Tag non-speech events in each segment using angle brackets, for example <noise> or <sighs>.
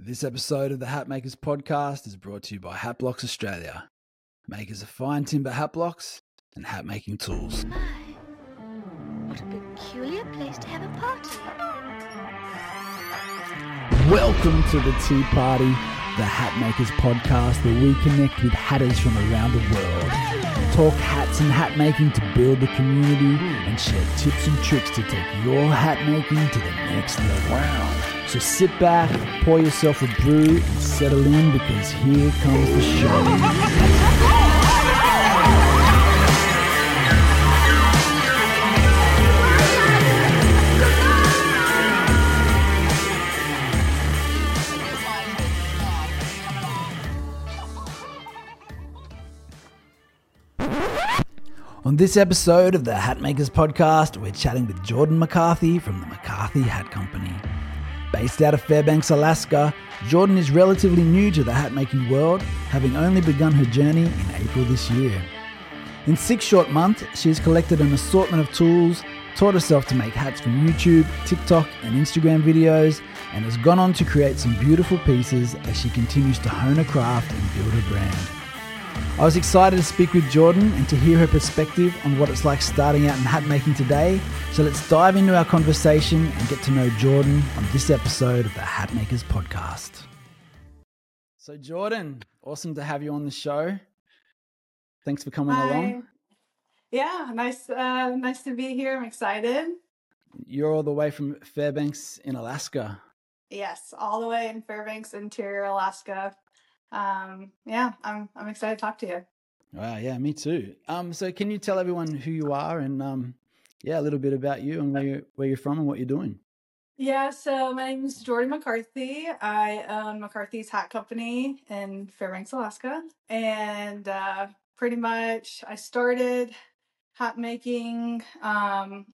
This episode of the Hat Makers podcast is brought to you by Hat Blocks Australia, makers of fine timber hat blocks and hat making tools. My, what a peculiar place to have a party. Welcome to the Tea Party, the Hat Makers podcast, where we connect with hatters from around the world. Talk hats and hat making to build the community and share tips and tricks to take your hat making to the next level. So sit back, pour yourself a brew, and settle in because here comes the show. On this episode of the Hatmakers podcast, we're chatting with Jordan McCarthy from the McCarthy Hat Company. Based out of Fairbanks, Alaska, Jordan is relatively new to the hat making world, having only begun her journey in April this year. In six short months, she has collected an assortment of tools, taught herself to make hats from YouTube, TikTok, and Instagram videos, and has gone on to create some beautiful pieces as she continues to hone her craft and build her brand. I was excited to speak with Jordan and to hear her perspective on what it's like starting out in hat making today. So let's dive into our conversation and get to know Jordan on this episode of the Hat Makers podcast. So, Jordan, awesome to have you on the show. Thanks for coming Hi. along. Yeah, nice, uh, nice to be here. I'm excited. You're all the way from Fairbanks in Alaska. Yes, all the way in Fairbanks, Interior, Alaska. Um, yeah, I'm I'm excited to talk to you. Wow, yeah, me too. Um, so can you tell everyone who you are and um, yeah, a little bit about you and where you where you're from and what you're doing? Yeah, so my name is Jordan McCarthy. I own McCarthy's Hat Company in Fairbanks, Alaska, and uh, pretty much I started hat making. Um,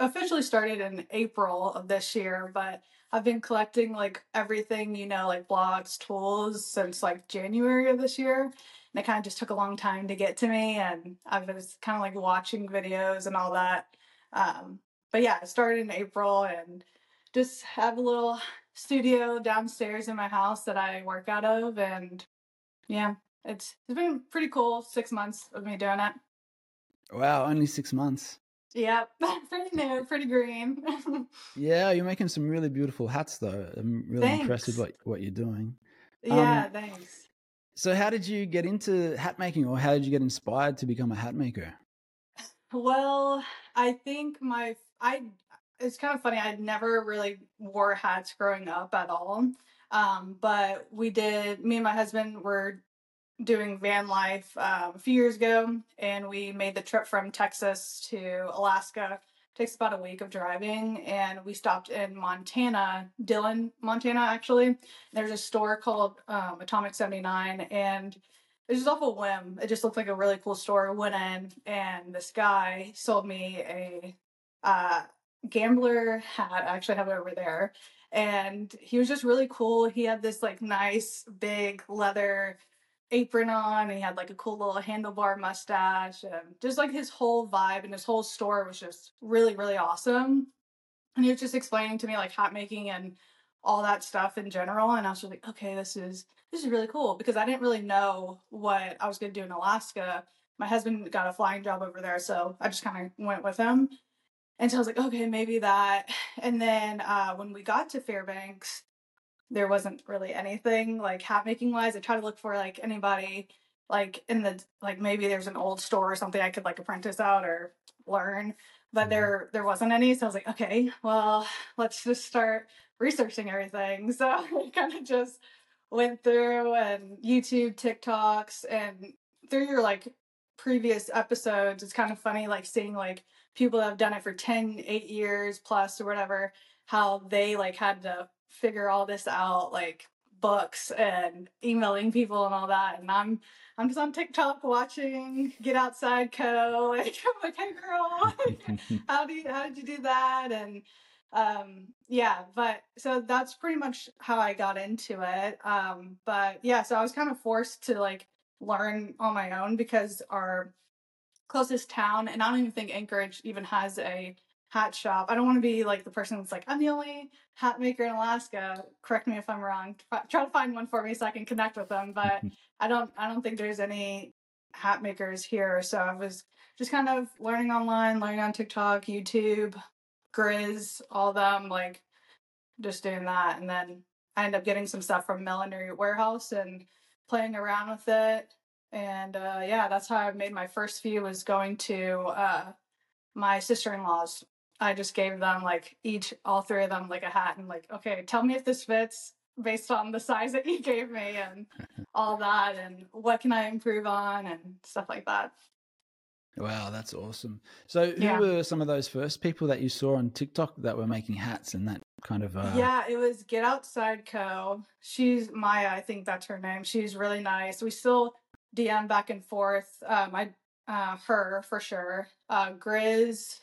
officially started in April of this year, but I've been collecting like everything, you know, like blocks, tools since like January of this year. And it kind of just took a long time to get to me. And I was kind of like watching videos and all that. Um, but yeah, I started in April and just have a little studio downstairs in my house that I work out of. And yeah, it's, it's been pretty cool six months of me doing it. Wow, only six months. Yep, <laughs> pretty new, pretty green. <laughs> Yeah, you're making some really beautiful hats, though. I'm really impressed with what, what you're doing. yeah, Um, thanks. So, how did you get into hat making, or how did you get inspired to become a hat maker? Well, I think my I it's kind of funny. I never really wore hats growing up at all. Um, but we did. Me and my husband were doing van life um, a few years ago, and we made the trip from Texas to Alaska. It takes about a week of driving, and we stopped in Montana, Dillon, Montana. Actually, there's a store called um, Atomic Seventy Nine, and it's just off a whim. It just looked like a really cool store. Went in, and this guy sold me a uh, gambler hat. I actually have it over there. And he was just really cool. He had this like nice big leather apron on, and he had like a cool little handlebar mustache, and just like his whole vibe and his whole store was just really, really awesome. And he was just explaining to me like hat making and all that stuff in general. And I was just like, okay, this is this is really cool because I didn't really know what I was going to do in Alaska. My husband got a flying job over there, so I just kind of went with him. And so I was like, okay, maybe that. <sighs> And then uh, when we got to Fairbanks, there wasn't really anything like hat making wise. I tried to look for like anybody like in the like maybe there's an old store or something I could like apprentice out or learn, but Mhm. there there wasn't any. So I was like, okay, well, <sighs> let's just start researching everything. <laughs> So I kind of just went through and YouTube, TikToks, and through your like previous episodes, it's kind of funny like seeing like people that have done it for 10, 8 years plus or whatever, how they like had to figure all this out, like books and emailing people and all that. And I'm I'm just on TikTok watching Get Outside Co. <laughs> Like I'm like, hey girl, <laughs> <laughs> how do you how did you do that? And um yeah but so that's pretty much how i got into it um but yeah so i was kind of forced to like learn on my own because our closest town and i don't even think anchorage even has a hat shop. I don't want to be like the person that's like, I'm the only hat maker in Alaska. Correct me if I'm wrong. Try to find one for me so I can connect with them. But <laughs> I don't I don't think there's any hat makers here. So I was just kind of learning online, learning on TikTok, YouTube, Grizz, all them, like just doing that. And then I ended up getting some stuff from Millinery Warehouse and playing around with it. And uh, yeah, that's how I made my first few was going to uh, my sister-in-law's. I just gave them like each, all three of them like a hat and like, okay, tell me if this fits based on the size that you <laughs> gave me and <laughs> all that and what can I improve on and stuff like that. Wow, that's awesome. So, who Yeah. were some of those first people that you saw on TikTok that were making hats and that kind of? Uh, Yeah, it was Get Outside Co. She's Maya, I think that's her name. She's really nice. We still DM back and forth. Um, I uh, her for sure. Uh, Grizz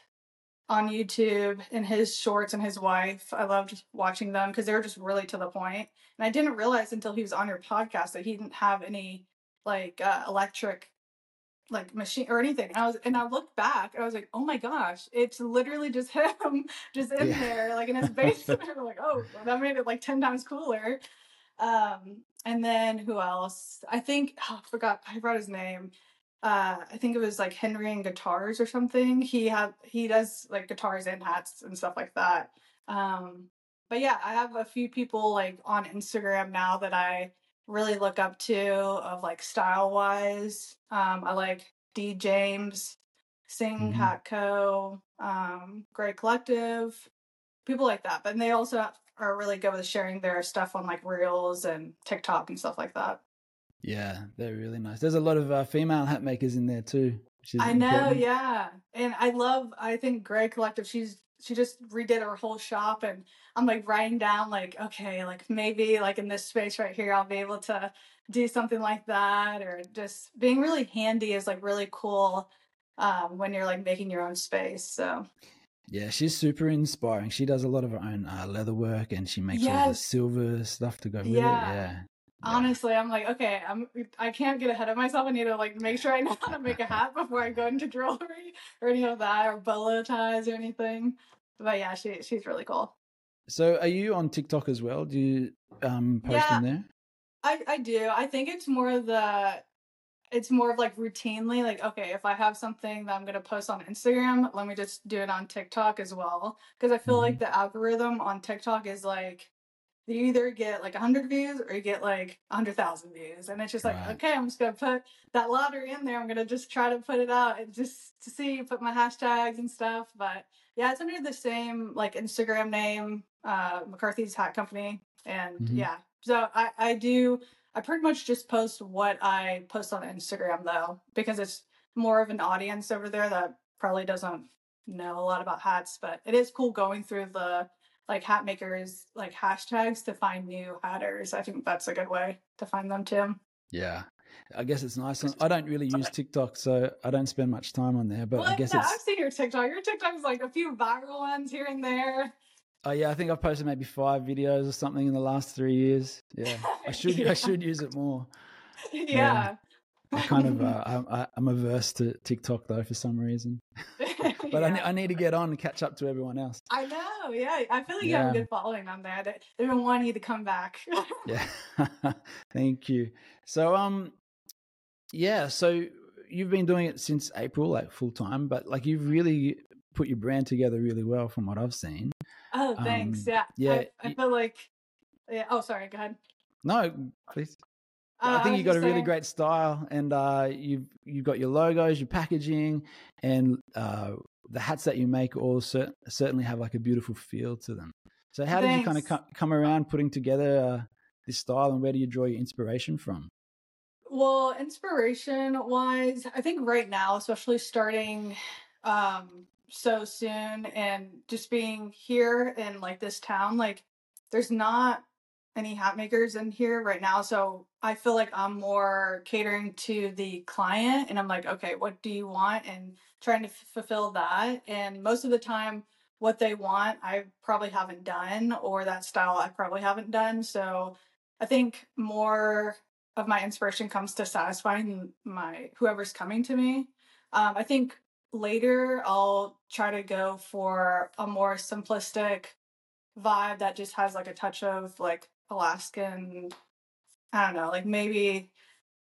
on YouTube and his shorts and his wife. I loved watching them because they were just really to the point. And I didn't realize until he was on your podcast that he didn't have any like uh, electric like machine or anything. And I was and I looked back and I was like, oh my gosh, it's literally just <laughs> him just in Yeah. there, like in his <laughs> basement. <laughs> I'm like, oh, well, that made it like ten times cooler. Um, and then who else? I think oh, I forgot. I forgot his name. Uh, I think it was like Henry and Guitars or something. He had he does like guitars and hats and stuff like that. Um, but yeah, I have a few people like on Instagram now that I really look up to of like style wise. Um, I like D James, Sing Mhm. Hat Co, um, Grey Collective, people like that. But they also are really good with sharing their stuff on like Reels and TikTok and stuff like that. Yeah, they're really nice. There's a lot of uh, female hat makers in there too. which is I know, important. yeah. And I love I think Grey Collective, she's she just redid her whole shop and I'm like writing down like, okay, like maybe like in this space right here I'll be able to do something like that or just being really handy is like really cool um when you're like making your own space. So Yeah, she's super inspiring. She does a lot of her own uh, leather work and she makes all the silver stuff to go with Yeah. it. Yeah. Honestly I'm like, okay, I'm I can't get ahead of myself. I need to like make sure I know <laughs> how to make a hat before I go into jewelry or any of that or bolo ties or anything. But yeah, she she's really cool. So, are you on TikTok as well? Do you um, post Yeah. in there? I I do. I think it's more of the it's more of like routinely like okay, if I have something that I'm going to post on Instagram, let me just do it on TikTok as well because I feel like the algorithm on TikTok is like you either get like 100 views or you get like 100,000 views and it's just like Right. okay, I'm just going to put that lottery in there. I'm going to just try to put it out and just to see put my hashtags and stuff, but yeah, it's under the same like Instagram name, uh McCarthy's Hat Company and Mhm. yeah. So I I do I pretty much just post what I post on Instagram though, because it's more of an audience over there that probably doesn't know a lot about hats, but it is cool going through the like hat makers like hashtags to find new hatters. I think that's a good way to find them too. Yeah. I guess it's nice. I don't really use TikTok, so I don't spend much time on there. But well, I guess yeah, it's. I've seen your TikTok. Your TikTok is like a few viral ones here and there. Oh yeah, I think I've posted maybe five videos or something in the last three years. Yeah, I <laughs> should. Yeah. I should use it more. <laughs> yeah. I kind of. <laughs> Uh, I'm, I'm averse to TikTok though for some reason. <laughs> But I, Yeah. ne- I need to get on and catch up to everyone else. I know, yeah. I feel like you have a good following on there. They- They've been wanting you to come back. <laughs> Yeah. <laughs> Thank you. So um yeah, so you've been doing it since April like full time, but like you've really put your brand together really well from what I've seen. oh, thanks. Um, yeah. yeah, I feel like. Yeah. Oh, sorry. Go ahead. No, please. Uh, I think was you got a really saying- great style and uh you've you've got your logos, your packaging and uh the hats that you make all cer- certainly have like a beautiful feel to them. So how did you kind of co- come around putting together uh, this style and where do you draw your inspiration from? Well, inspiration wise, I think right now, especially starting um so soon and just being here in like this town, like there's not any hat makers in here right now. So I feel like I'm more catering to the client and I'm like, okay, what do you want? And trying to f- fulfill that. And most of the time, what they want, I probably haven't done, or that style I probably haven't done. So I think more of my inspiration comes to satisfying my whoever's coming to me. Um, I think later I'll try to go for a more simplistic vibe that just has like a touch of like Alaskan, I don't know, like maybe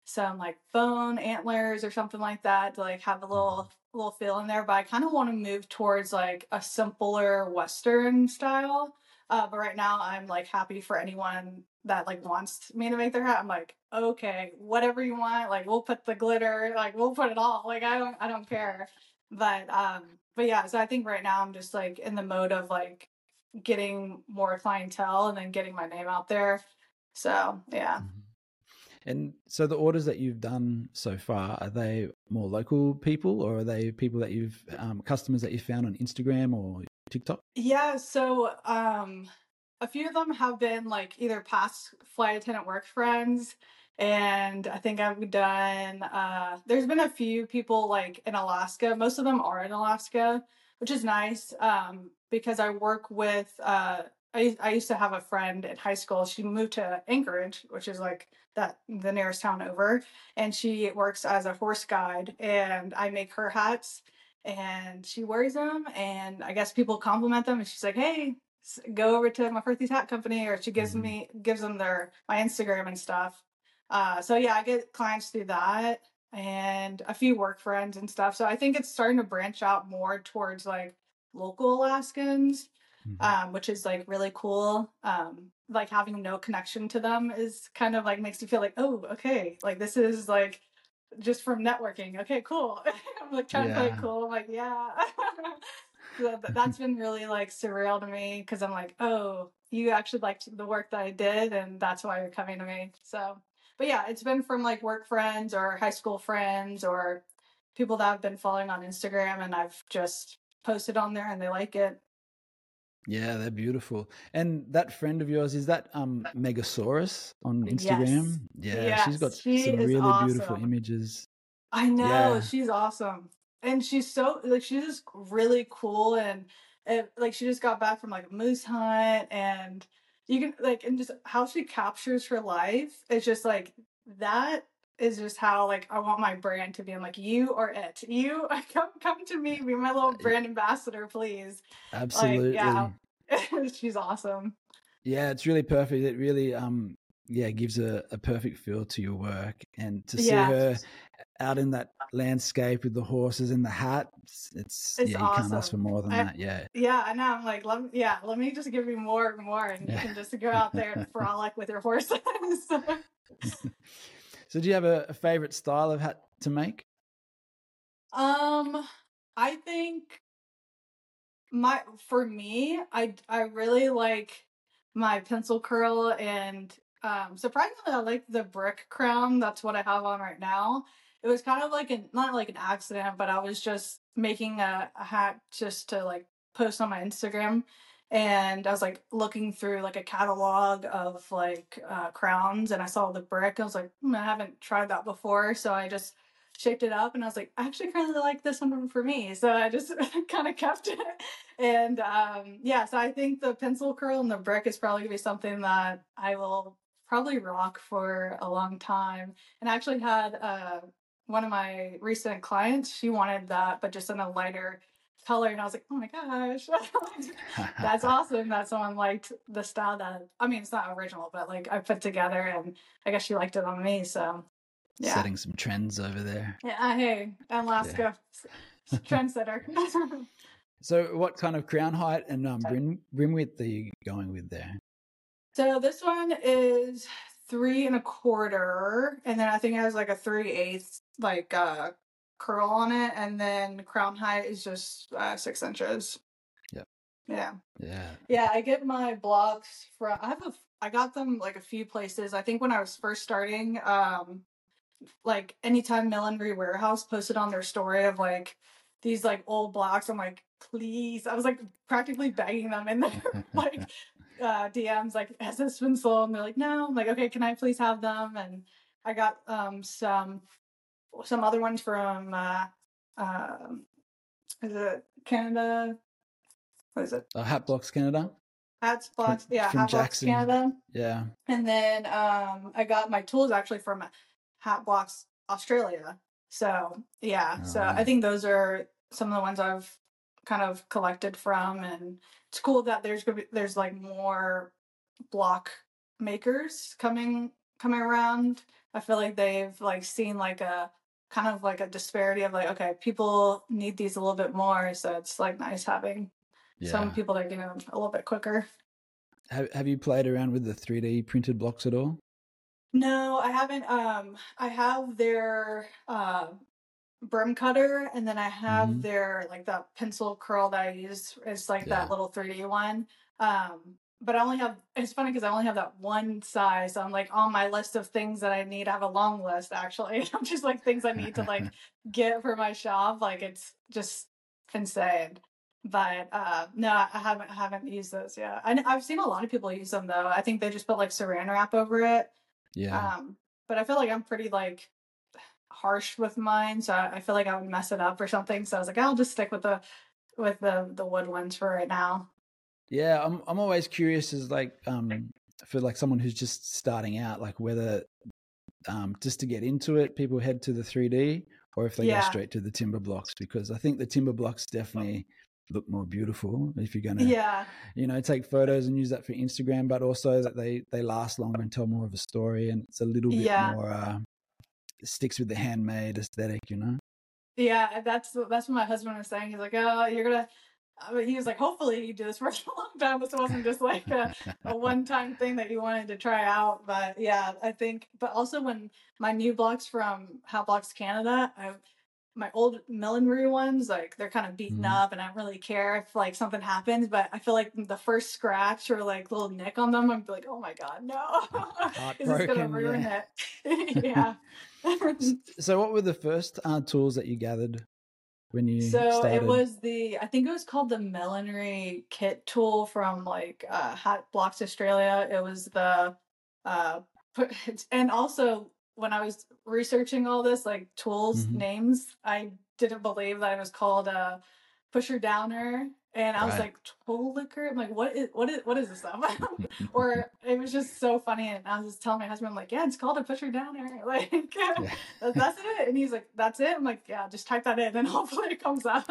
some like bone antlers or something like that to like have a little little feel in there. But I kind of want to move towards like a simpler Western style. Uh, but right now I'm like happy for anyone that like wants me to make their hat. I'm like, okay, whatever you want, like we'll put the glitter, like we'll put it all. Like I don't I don't care. But um but yeah, so I think right now I'm just like in the mode of like getting more clientele and then getting my name out there. So yeah. Mhm. And so the orders that you've done so far are they more local people or are they people that you've um, customers that you found on Instagram or TikTok? Yeah, so um a few of them have been like either past flight attendant work friends and I think I've done uh there's been a few people like in Alaska. Most of them are in Alaska, which is nice um because I work with uh I I used to have a friend in high school. She moved to Anchorage, which is like that the nearest town over, and she works as a horse guide and I make her hats and she wears them and i guess people compliment them and she's like hey go over to mccarthy's hat company or she gives Mhm. me gives them their my instagram and stuff uh so yeah i get clients through that and a few work friends and stuff so i think it's starting to branch out more towards like local alaskans Mhm. um, which is like really cool. Um, like having no connection to them is kind of like makes you feel like, oh, okay, like this is like just from networking. Okay, cool. <laughs> I'm like trying to play cool. I'm like, yeah. <laughs> so that's been really like surreal to me because I'm like, oh, you actually liked the work that I did, and that's why you're coming to me. So, but yeah, it's been from like work friends or high school friends or people that I've been following on Instagram, and I've just posted on there and they like it. Yeah, they're beautiful. And that friend of yours is that um Megasaurus on Yes. Instagram? Yeah, she's got she some really beautiful images. I know Yeah. she's awesome, and she's so like she's just really cool, and, and like she just got back from like a moose hunt, and you can like and just how she captures her life. It's just like that is just how like I want my brand to be. I'm like you are it. You <laughs> come come to me, be my little brand ambassador, please. Absolutely. yeah. <laughs> she's awesome. Yeah, it's really perfect. It really um yeah, gives a, a perfect feel to your work and to see Yeah. her out in that landscape with the horses and the hat, it's, it's It's yeah, you can't ask for more than I- that. Yeah. Yeah, I know. I'm like, let me, yeah, let me just give you more and more, and Yeah. you can just go out there and <laughs> frolic with your horses. <laughs> So do you have a, a favorite style of hat to make? um, I think my for me, I I really like my pencil curl and um surprisingly I like the brick crown. That's what I have on right now. It was kind of like an not like an accident, but I was just making a, a hat just to like post on my Instagram and I was like looking through like a catalog of like uh, crowns and I saw the brick. I was like, hmm, I haven't tried that before. So I just shaped it up and I was like, I actually kind of like this one for me. So I just <laughs> kind of kept it. And um, yeah, so I think the pencil curl and the brick is probably gonna be something that I will probably rock for a long time. And I actually had uh, one of my recent clients, she wanted that, but just in a lighter color. And I was like, oh my gosh. <laughs> That's <laughs> awesome that someone liked the style that I mean it's not original, but like I put together and I guess she liked it on me. So yeah. Setting some trends over there. Yeah, hey, Alaska s- trendsetter. <laughs> So what kind of crown height and um, brim, brim width are you going with there? so this one is three and a quarter, and then I think it has like a three eighths like uh curl on it, and then crown height is just uh, six inches. Yep. Yeah. Yeah. Yeah, I get my blocks from I have a I got them like a few places. I think when I was first starting, um like anytime Millinery Warehouse posted on their story of like these like old blocks, I'm like, please. I was like practically begging them in there, <laughs> like uh DMs, like, has this been sold? And they're like, no. I'm like, okay, can I please have them? And I got um some some other ones from uh um is it Canada? What is it? Oh, Hat Blocks Canada. Hats Box, yeah, from Hat Box Jackson. Canada. Yeah. And then um I got my tools actually from Hat Blocks Australia. So yeah, so Oh, I think those are some of the ones I've kind of collected from, and it's cool that there's gonna be there's like more block makers coming coming around. I feel like they've like seen like a kind of like a disparity of like okay, people need these a little bit more, so it's like nice having some people that get them a little bit quicker. Have Have you played around with the three D printed blocks at all? No, I haven't. Um, I have their uh, brim cutter, and then I have Mhm. their like the pencil curl that I use. It's like Yeah. that little 3D one. Um, but I only have. It's funny because I only have that one size. So I'm like on my list of things that I need. I have a long list actually. <laughs> I'm just like things I need to like <laughs> get for my shop. Like it's just insane. But uh, no, I haven't I haven't used those yet. I, I've seen a lot of people use them though. I think they just put like saran wrap over it. Yeah. Um, but I feel like I'm pretty like harsh with mine, so I I feel like I would mess it up or something. So I was like, I'll just stick with the with the the wood ones for right now. Yeah, I'm I'm always curious as like um for like someone who's just starting out, like whether um just to get into it, people head to the 3D or if they Yeah. go straight to the timber blocks because I think the timber blocks definitely look more beautiful if you're gonna Yeah, you know take photos and use that for Instagram, but also that they they last longer and tell more of a story and it's a little bit Yeah. more uh sticks with the handmade aesthetic, you know. yeah. That's that's what my husband was saying. He's like, oh, you're gonna. I mean, he was like, hopefully you do this <laughs> for a long time. This wasn't just like a, a one time thing that you wanted to try out. But yeah, I think. But also when my new blocks from Hat Blocks Canada, I my old millinery ones, like they're kind of beaten Mhm. up, and I don't really care if like something happens. But I feel like the first scratch or like little nick on them, I'm like, oh my god, no, <laughs> <laughs> is this gonna ruin yeah. it. yeah. <laughs> So what were the first uh, tools that you gathered when you So started? it was the I think it was called the millinery kit tool from like uh Hat Blocks Australia. It was the uh <laughs> and also when I was researching all this like tools Mhm. names, I didn't believe that it was called a pusher downer. And I was Right. like, tool liquor? I'm like, what is what is what is this stuff? <laughs> or it was just so funny and I was just telling my husband, I'm like, yeah, it's called a pusher down downer. <laughs> Like <laughs> Yeah. that- that's it. And he's like, that's it. I'm like, yeah, just type that in and hopefully it comes up.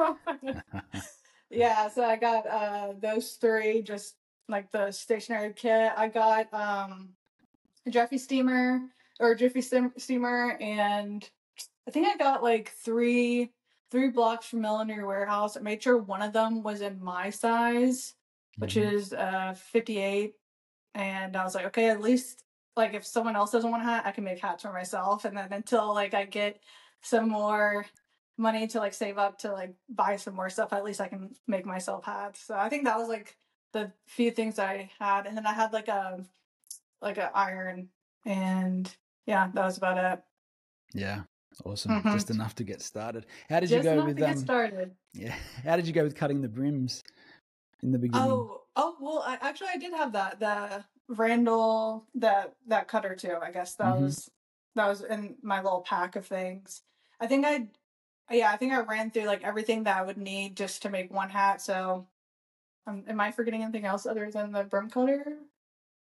yeah, so I got uh those three, just like the stationary kit. I got um a Jiffy steamer or Jiffy steamer and I think I got like three three blocks from Millinery Warehouse. I made sure one of them was in my size, which Mhm. is uh 58. And I was like, okay, at least like if someone else doesn't want a hat, I can make hats for myself. And then until like I get some more money to like save up to like buy some more stuff, at least I can make myself hats. So I think that was like the few things I had. And then I had like a like an iron and yeah, that was about it. Yeah, awesome. Mhm. Just enough to get started. How did Just you go with um? started. Yeah, how did you go with cutting the brims in the beginning? Oh, oh well, I, actually, I did have that the Randall that that cutter too. I guess that Mhm. was that was in my little pack of things. I think I, yeah, I think I ran through like everything that I would need just to make one hat. So, um, am I forgetting anything else other than the brim cutter?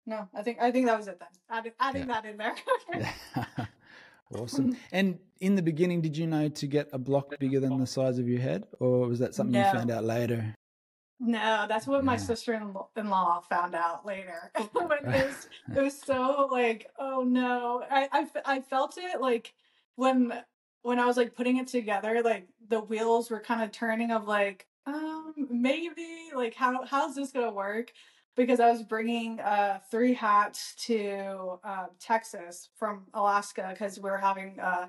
No, I think I think that was it then. Adding, adding that in there. <laughs> Yeah. awesome. And in the beginning, did you know to get a block bigger than the size of your head, or was that something you found out later? No, that's what my sister-in-law found out later. <laughs> It was <laughs> it was so like, oh no. I I felt it like when when I was like putting it together, like the wheels were kind of turning of like, um, maybe like how how's this gonna work? Because I was bringing uh three hats to uh, Texas from Alaska because we were having uh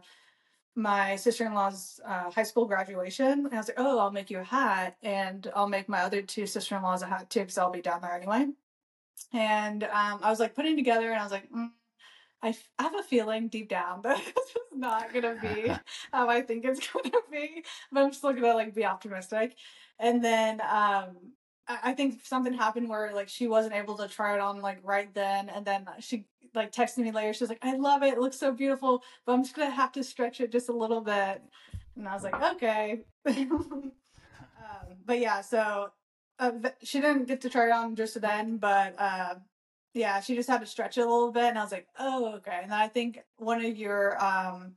my sister-in-law's uh, high school graduation and i was like oh i'll make you a hat and i'll make my other two sister-in-laws a hat too because i'll be down there anyway. And um, i was like putting together and i was like mm, I, f- I have a feeling deep down <laughs> that this is not gonna be <laughs> how i think it's gonna be but i'm still gonna like be optimistic. And then um I think something happened where like she wasn't able to try it on like right then, and then she like texted me later. She was like, "I love it. It looks so beautiful, but I'm just gonna have to stretch it just a little bit." And I was like, "Okay." <laughs> um, but yeah, so uh, she didn't get to try it on just then, but uh, yeah, she just had to stretch it a little bit, and I was like, "Oh, okay." And I think one of your um,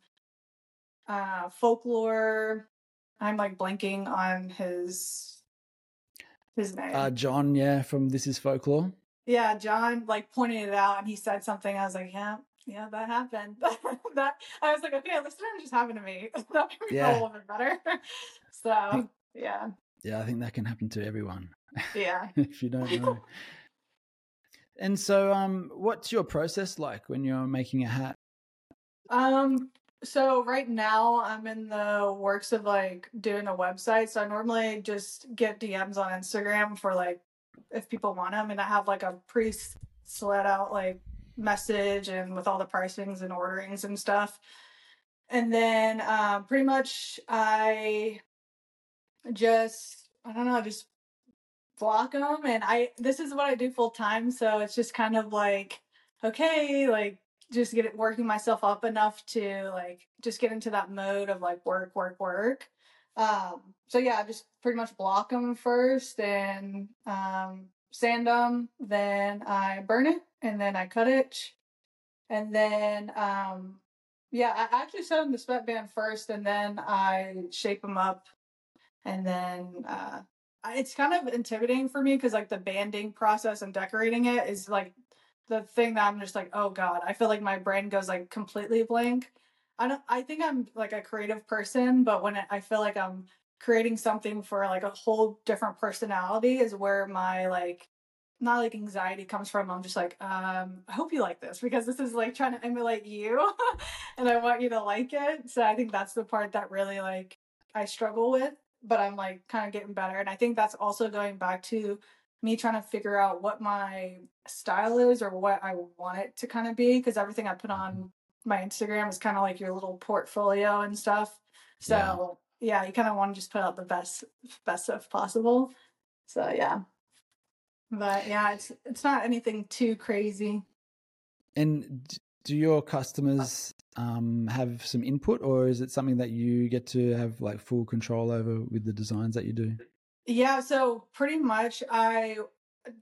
uh, folklore I'm like blanking on his his name. Uh, John, yeah, from This Is Folklore. yeah, John like pointed it out and he said something. I was like, yeah, yeah, that happened. <laughs> that I was like, okay, this didn't just happen to me. <laughs> that made me feel Yeah. a little bit better. <laughs> so yeah, Yeah, I think that can happen to everyone yeah. if you don't know. and so, um, what's your process like when you're making a hat? Um, so right now I'm in the works of like doing a website. So I normally just get DMs on Instagram for like if people want them, and I have like a pre slid out like message and with all the pricings and orderings and stuff. And then um, pretty much I just I don't know, just block them, and I this is what I do full time. So it's just kind of like okay, like just get it working myself up enough to like just get into that mode of like work, work, work. Um, so yeah, I just pretty much block them first and um, sand them. Then I burn it and then I cut it. And then, um, yeah, I actually set them to sweatband first and then I shape them up. And then uh, it's kind of intimidating for me because like the banding process and decorating it is like the thing that I'm just like, oh god, I feel like my brain goes like completely blank. I don't. I think I'm like a creative person, but when I feel like I'm creating something for like a whole different personality, is where my like not like anxiety comes from. I'm just like, um, I hope you like this because this is like trying to emulate you, <laughs> and I want you to like it. So I think that's the part that really like I struggle with, but I'm like kind of getting better, and I think that's also going back to me trying to figure out what my style is or what I want it to kind of be because everything I put on my Instagram is kind of like your little portfolio and stuff. So yeah, you kind of want to just put out the best best stuff possible. So yeah. But yeah, it's it's not anything too crazy. And do your customers um, have some input, or is it something that you get to have like full control over with the designs that you do? Yeah, so pretty much I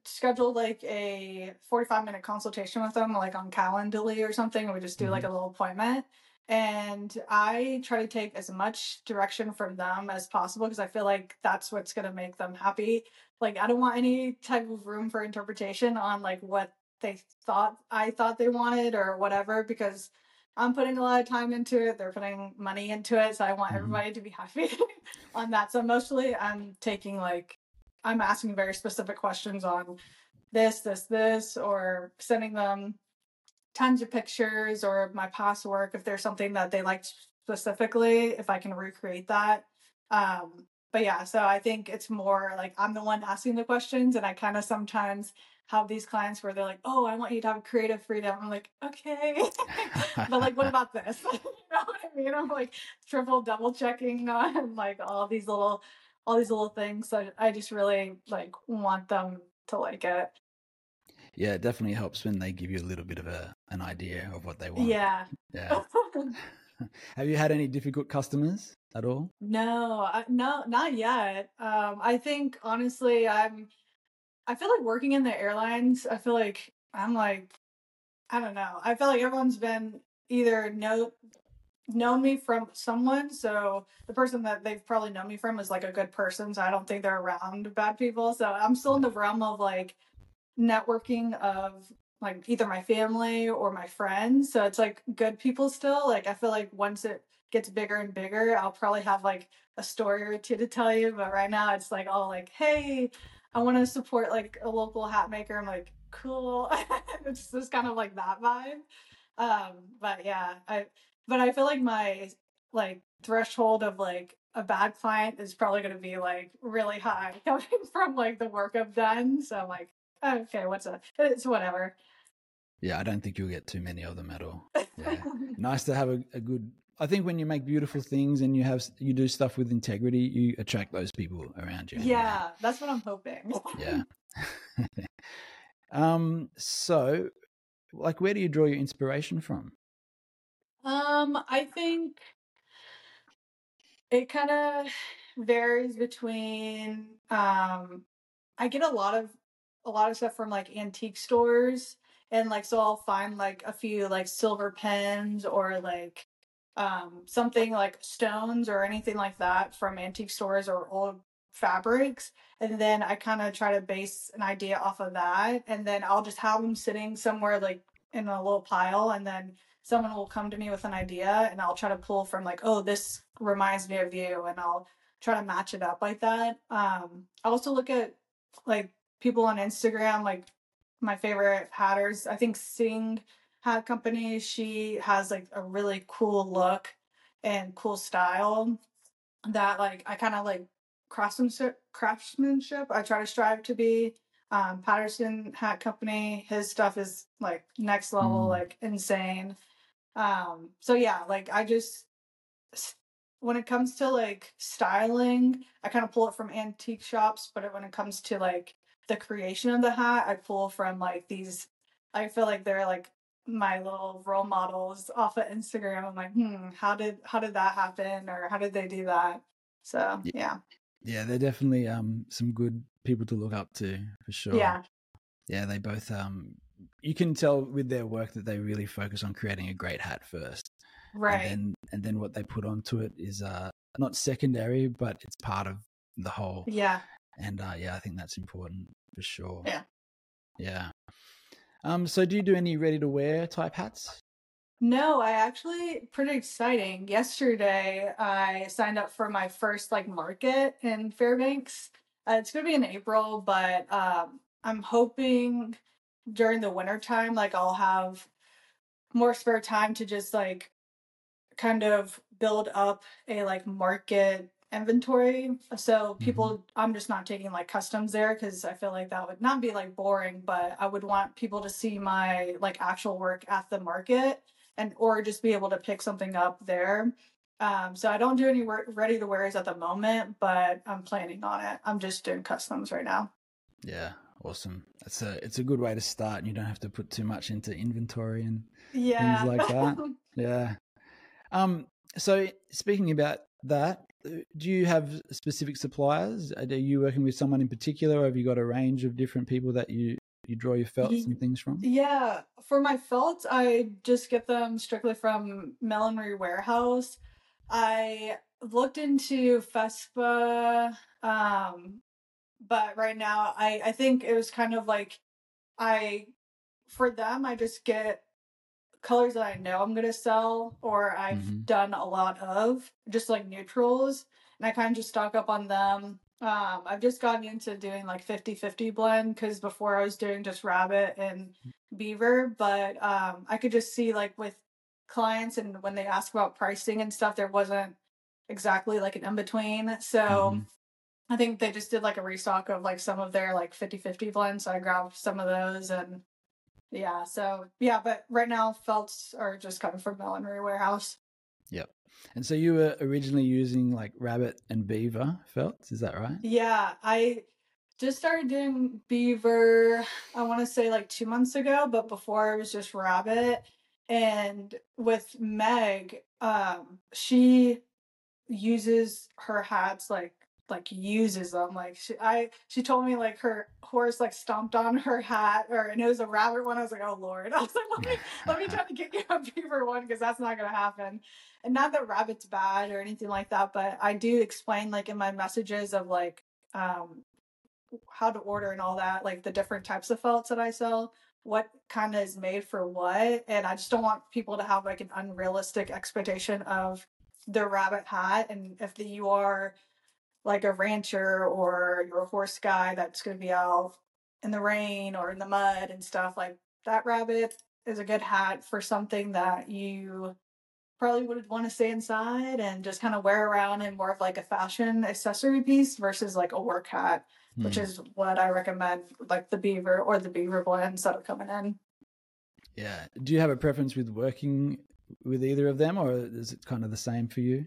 scheduled like a 45 minute consultation with them, like on Calendly or something. and We just do like mm-hmm. a little appointment. And I try to take as much direction from them as possible because I feel like that's what's going to make them happy. Like, I don't want any type of room for interpretation on like what they thought I thought they wanted or whatever because I'm putting a lot of time into it. They're putting money into it. So I want Mhm. everybody to be <laughs> happy on that. So mostly I'm taking like, I'm asking very specific questions on this, this, this, or sending them tons of pictures or my past work if there's something that they liked specifically, if I can recreate that. Um, but yeah, so I think it's more like I'm the one asking the questions, and I kind of sometimes have these clients where they're like, "Oh, I want you to have creative freedom." I'm like, "Okay," <laughs> but like, what <laughs> about this? <laughs> you know what I mean? I'm like triple double checking on like all these little, all these little things. So I just really like want them to like it. Yeah, it definitely helps when they give you a little bit of a an idea of what they want. Yeah. Yeah. Have you had any difficult customers at all? No, I, no, not yet. Um, I think honestly, I'm. I feel like working in the airlines. I feel like I'm like, I don't know. I feel like everyone's been either know known me from someone, so the person that they've probably known me from is like a good person. So I don't think they're around bad people. So I'm still in the realm of like networking of like either my family or my friends. So it's like good people still. Like I feel like once it gets bigger and bigger, I'll probably have like a story or two to tell you. But right now it's like all like, hey, I want to support like a local hat maker. I'm like, cool. <laughs> it's just kind of like that vibe. Um, but yeah, I but I feel like my like threshold of like a bad client is probably gonna be like really high <laughs> coming from like the work I've done. So I'm like, okay, what's a it's whatever. Yeah, I don't think you'll get too many of them at all. Yeah. <laughs> nice to have a, a good. I think when you make beautiful things and you have you do stuff with integrity, you attract those people around you. yeah, that's what I'm hoping. Yeah. <laughs> um. So, like, where do you draw your inspiration from? Um, I think it kind of varies between um I get a lot of a lot of stuff from like antique stores and like so I'll find like a few like silver pens or like um, something like stones or anything like that from antique stores or old fabrics. And then I kind of try to base an idea off of that. And then I'll just have them sitting somewhere like in a little pile. And then someone will come to me with an idea and I'll try to pull from like, oh, this reminds me of you. And I'll try to match it up like that. Um, I also look at like people on Instagram, like my favorite hatters. I think Sing Hat Company, she has like a really cool look and cool style that like I kind of like craftsmanship craftsmanship I try to strive to be. Um, Patterson Hat Company, his stuff is like next level, Mm. like insane. Um, so yeah, like I just when it comes to like styling, I kind of pull it from antique shops, but when it comes to like the creation of the hat, I pull from like these. I feel like they're like my little role models off of Instagram. I'm like, hmm, how did how did that happen, or how did they do that? So Ye- yeah, Yeah, they're definitely um some good people to look up to for sure. yeah, Yeah, they both um you can tell with their work that they really focus on creating a great hat first. right, And then and then what they put onto it is uh not secondary, but it's part of the whole. yeah. And uh yeah, I think that's important for sure. Yeah. Yeah. Um so do you do any ready to wear type hats? No, I actually pretty exciting. Yesterday, I signed up for my first like market in Fairbanks. Uh, it's gonna be in April, but um, I'm hoping during the winter time, like I'll have more spare time to just like kind of build up a like market inventory. So people, I'm just not taking like customs there because I feel like that would not be like boring, but I would want people to see my like actual work at the market and or just be able to pick something up there. Um, so I don't do any work ready to wears at the moment, but I'm planning on it. I'm just doing customs right now. Yeah, awesome. That's a it's a good way to start and you don't have to put too much into inventory and Yeah. things like that. <laughs> Yeah. Um. So speaking about that, do you have specific suppliers? Are you working with someone in particular, or have you got a range of different people that you you draw your felts and things from? Yeah, for my felts, I just get them strictly from Millinery Warehouse. I looked into Fepsa, um, but right now I I think it was kind of like I for them I just get colors that I know I'm gonna sell or I've Mhm. done a lot of, just like neutrals, and I kind of just stock up on them. Um, I've just gotten into doing like 50-50 blend because before I was doing just rabbit and beaver, but um, I could just see like with clients and when they ask about pricing and stuff, there wasn't exactly like an in between. So Mhm. I think they just did like a restock of like some of their like 50-50 blends. So I grabbed some of those and yeah, so yeah, but right now felts are just coming from Millinery Warehouse. Yep. And so you were originally using like rabbit and beaver felts, is that right? Yeah, I just started doing beaver, I want to say like two months ago, but before it was just rabbit. And with Meg, um, she uses her hats like like uses them like she I she told me like her horse like stomped on her hat or and it was a rabbit one. I was like, oh lord. <laughs> I was like, let me let me try to get you a beaver one because that's not gonna happen. And not that rabbit's bad or anything like that, but I do explain like in my messages of like um how to order and all that, like the different types of felts that I sell, what kind of is made for what. And I just don't want people to have like an unrealistic expectation of the rabbit hat. And if the, you are like a rancher or you're a horse guy that's going to be out in the rain or in the mud and stuff, like that rabbit is a good hat for something that you probably would want to stay inside and just kind of wear around in more of like a fashion accessory piece versus like a work hat which Hmm. is what I recommend, like the beaver or the beaver blends that are coming in. Yeah. Do you have a preference with working with either of them, or is it kind of the same for you?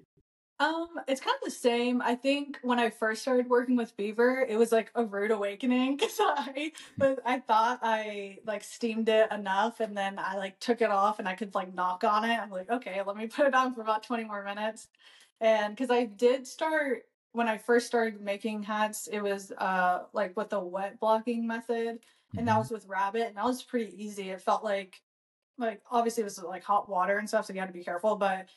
Um, it's kind of the same. I think when I first started working with beaver, it was like a rude awakening <laughs> because I, but I thought I like steamed it enough, and then I like took it off and I could like knock on it. I'm like, okay, let me <laughs> put it on for about twenty more minutes, and because I did start when I first started making hats, it was uh like with the wet blocking method, and that Mhm. was with rabbit, and that was pretty easy. It felt like like obviously it was like hot water and stuff, so you had to be careful, but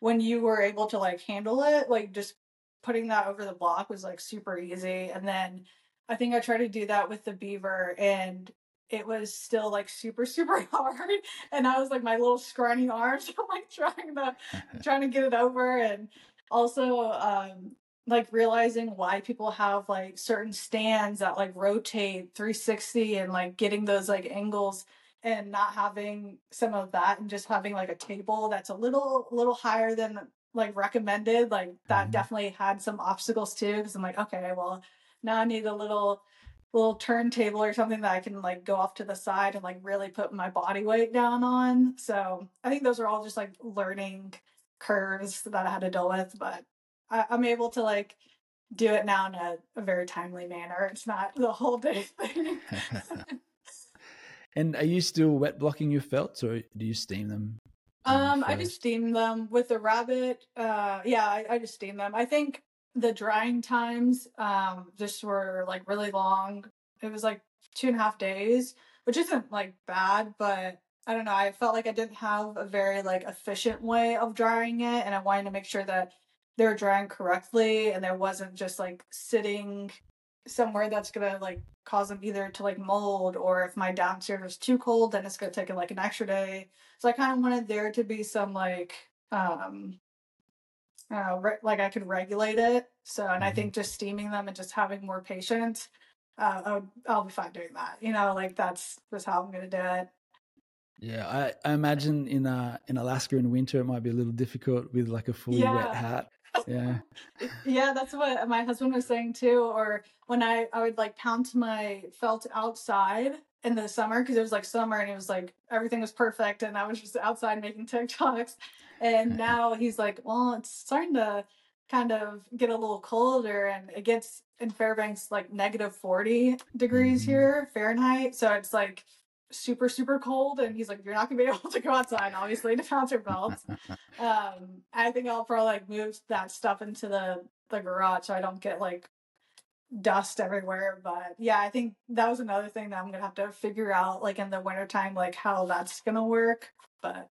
when you were able to like handle it, like just putting that over the block was like super easy. And then I think I tried to do that with the beaver and it was still like super <laughs> super hard and i was like my little scrawny <laughs> arms like trying to <laughs> trying to get it over and also um like realizing why people have like certain stands that like rotate 360 and like getting those like angles and not having some of that and just having like a table that's a little little higher than like recommended like that Mhm. definitely had some obstacles too because i'm like okay well now i need a little little turntable or something that i can like go off to the side and like really put my body weight down on. So i think those are all just like learning curves that i had to deal with but I, i'm able to like do it now in a, a very timely manner. It's not the whole day <laughs> thing <laughs> and are you still wet blocking your felts or do you steam them? Um, I just steam them with the rabbit. Uh, yeah, I, I just steam them. I think the drying times um just were like really long. It was like two and a half days, which isn't like bad, but I don't know. I felt like I didn't have a very like efficient way of drying it, and I wanted to make sure that they were drying correctly, and there wasn't just like sitting somewhere that's gonna like cause them either to like mold or if my downstairs is too cold then it's gonna take like an extra day. So i kind of wanted there to be some like um uh, re- like i could regulate it. So and i Mhm. think just steaming them and just having more patience uh I would, i'll be fine doing that. You know like that's just how i'm gonna do it. Yeah, I, I imagine in uh in Alaska in winter it might be a little difficult with like a fully wet hat. <laughs> Yeah. yeah that's what my husband was saying too or when i i would like pound my felt outside in the summer because it was like summer and it was like everything was perfect and i was just outside making <laughs> tiktoks and now he's like well it's starting to kind of get a little colder and it gets in fairbanks like negative 40 degrees Mhm. here fahrenheit so it's like super super cold and he's like you're not gonna be <laughs> able to go outside obviously to your felts. <laughs> Um i think i'll probably like move that stuff into the the garage so i don't get like dust everywhere but yeah i think that was another thing that i'm gonna have to figure out like in the wintertime like how that's gonna work but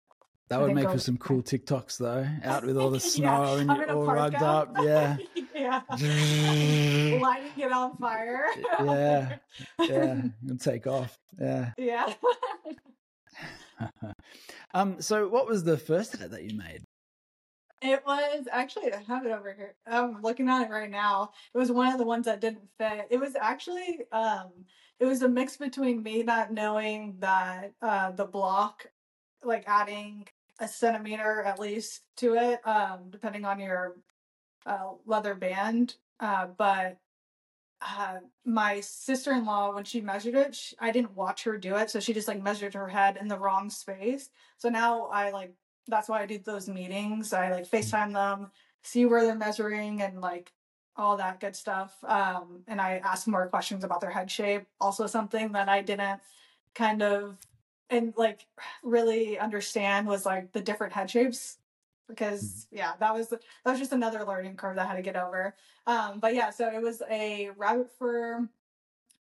That would make for some cool TikToks though. Out with all the <laughs> Yeah, snow and you're all rugged up. Yeah. <laughs> yeah <laughs> lighting it on fire Yeah. Yeah. You'll take off. Yeah. yeah um, so what was the first hat that you made? It was actually I have it over here. I'm looking at it right now. It was one of the ones that didn't fit. It was actually um it was a mix between me not knowing that uh the block like adding a centimeter at least to it, um, depending on your uh leather band. Uh but uh, my sister-in-law when she measured it sh i didn't watch her do it so she just like measured her head in the wrong space so now i like that's why i do those meetings i like facetime them see where they're measuring and like all that good stuff um and i ask more questions about their head shape also something that i didn't kind of and like really understand was like the different head shapes because yeah that was that was just another learning curve that i had to get over um, but yeah, so it was a rabbit fur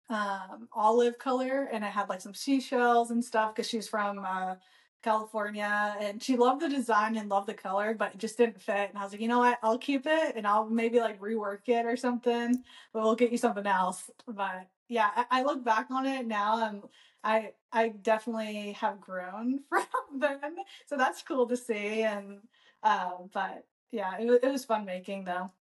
um, olive color, and it had like some seashells and stuff because she's from uh, California, and she loved the design and loved the color, but it just didn't fit. And I was like, you know what, I'll keep it, and I'll maybe like rework it or something, but we'll get you something else. But yeah, I, I look back on it now, and I I definitely have grown <laughs> from then, so that's cool to see. And um, but yeah, it, it was fun making though.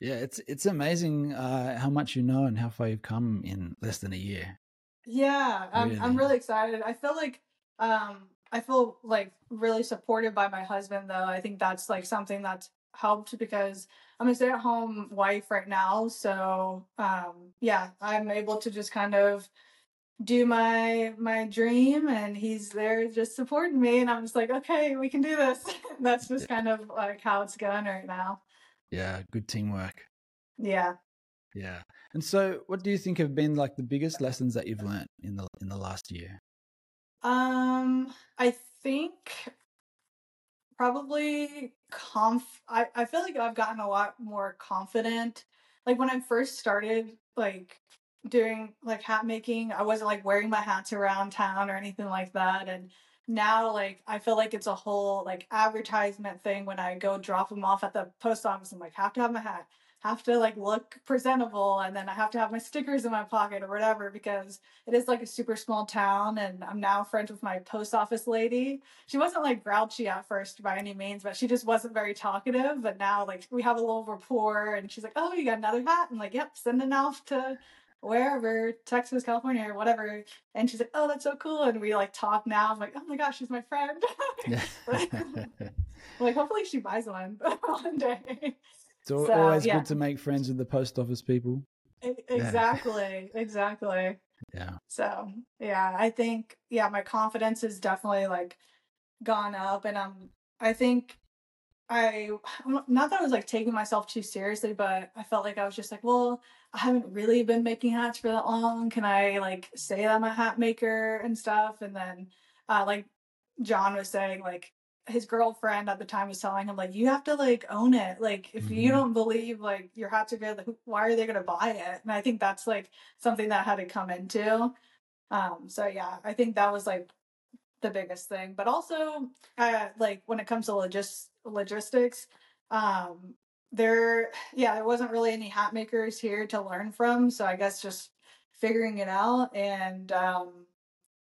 Yeah, it's it's amazing uh, how much you know and how far you've come in less than a year. Yeah, I'm I'm Really? really excited. I feel like um I feel like really supported by my husband though. I think that's like something that's helped because I'm a stay-at-home wife right now. So um yeah, I'm able to just kind of do my my dream and he's there just supporting me and I'm just like, okay, we can do this. <laughs> that's just kind of like how it's going right now. Yeah, good teamwork. Yeah. Yeah. And so, what do you think have been like the biggest lessons that you've learned in the in the last year? Um, I think probably conf I, I feel like I've gotten a lot more confident. Like when I first started like doing like hat making, I wasn't like wearing my hats around town or anything like that. And now like I feel like it's a whole like advertisement thing when I go drop them off at the post office. I'm like, have to have my hat, have to like look presentable, and then I have to have my stickers in my pocket or whatever because it is like a super small town. And I'm now friends with my post office lady. She wasn't like grouchy at first by any means, but she just wasn't very talkative. But now like we have a little rapport, and she's like, oh, you got another hat? I'm like, yep, send sending off to wherever, Texas, California, or whatever. And she's like, oh, that's so cool. And we like talk now. I'm like, oh my gosh, she's my friend. <laughs> <laughs> like, hopefully she buys one <laughs> one day. It's so, always yeah. good to make friends with the post office people. Exactly. exactly. Yeah. So, yeah, I think, yeah, my confidence is definitely like gone up. And I'm, I think I <sighs> not that I was like taking myself too seriously, but I felt like I was just like, well, I haven't really been making hats for that long. Can I like say that I'm a hat maker and stuff? And then uh like John was saying, like his girlfriend at the time was telling him like you have to like own it. Like if mm-hmm. you don't believe like your hats are good, like why are they gonna buy it? And I think that's like something that had to come into. Um so yeah, I think that was like the biggest thing. But also uh like when it comes to logis- logistics, um there yeah there wasn't really any hat makers here to learn from so i guess just figuring it out and um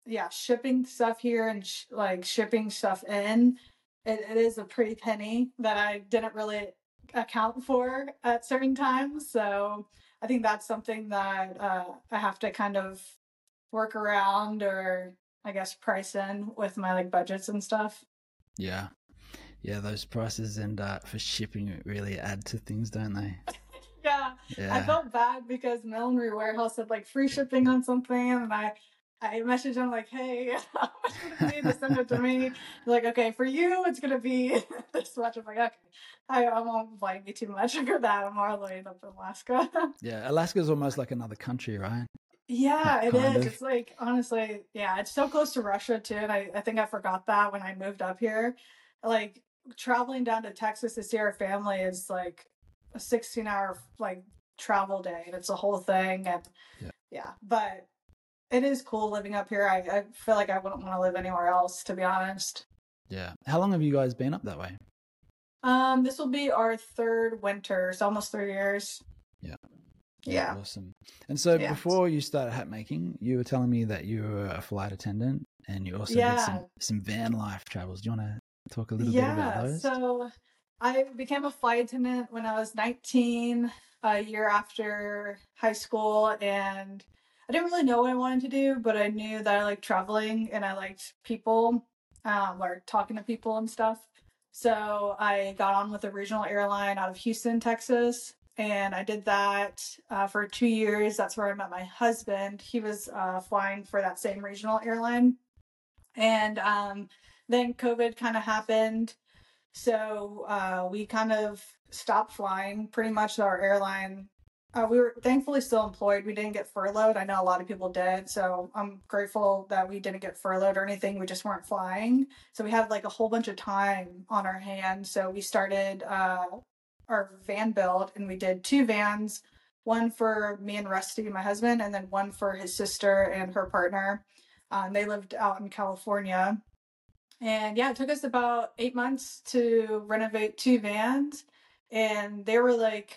yeah shipping stuff here and sh- like shipping stuff in. It, it is a pretty penny that i didn't really account for at certain times so i think that's something that uh, i have to kind of work around or i guess price in with my like budgets and stuff. Yeah yeah, those prices and uh, for shipping really add to things, don't they? yeah. <laughs> yeah. I felt bad because Millinery Warehouse had like free shipping on something, and I I messaged him like, "Hey, how much would it be to send it to me?" He's like, "Okay, for you, it's gonna be <laughs> this much." I'm like, "Okay, I, I won't blame you too much <laughs> for that. I'm all the way up in Alaska." yeah, Alaska is almost like another country, right? Yeah, it is. Of. It's like honestly, yeah, it's so close to Russia too, and I, I think I forgot that when I moved up here. Like traveling down to Texas to see our family is like a 16 hour like travel day and it's a whole thing and yeah, yeah. but it is cool living up here I, I feel like i wouldn't want to live anywhere else to be honest yeah how long have you guys been up that way um this will be our third winter it's almost three years yeah yeah. Awesome. And so yeah. before you started hat making, you were telling me that you were a flight attendant and you also yeah. did some, some van life travels. Do you want to Talk a little yeah, bit about those. Yeah, so I became a flight attendant when I was 19, a year after high school, and I didn't really know what I wanted to do, but I knew that I liked traveling and I liked people, um, or talking to people and stuff. So I got on with a regional airline out of Houston, Texas, and I did that uh, for two years. That's where I met my husband. He was uh, flying for that same regional airline, and um, then COVID kind of happened. So uh, we kind of stopped flying. Pretty much our airline, uh, we were thankfully still employed. We didn't get furloughed. I know a lot of people did. So I'm grateful that we didn't get furloughed or anything. We just weren't flying. So we had like a whole bunch of time on our hands. So we started uh, our van build and we did two vans one for me and Rusty, my husband, and then one for his sister and her partner. Um, they lived out in California. And yeah, it took us about eight months to renovate two vans. And they were like,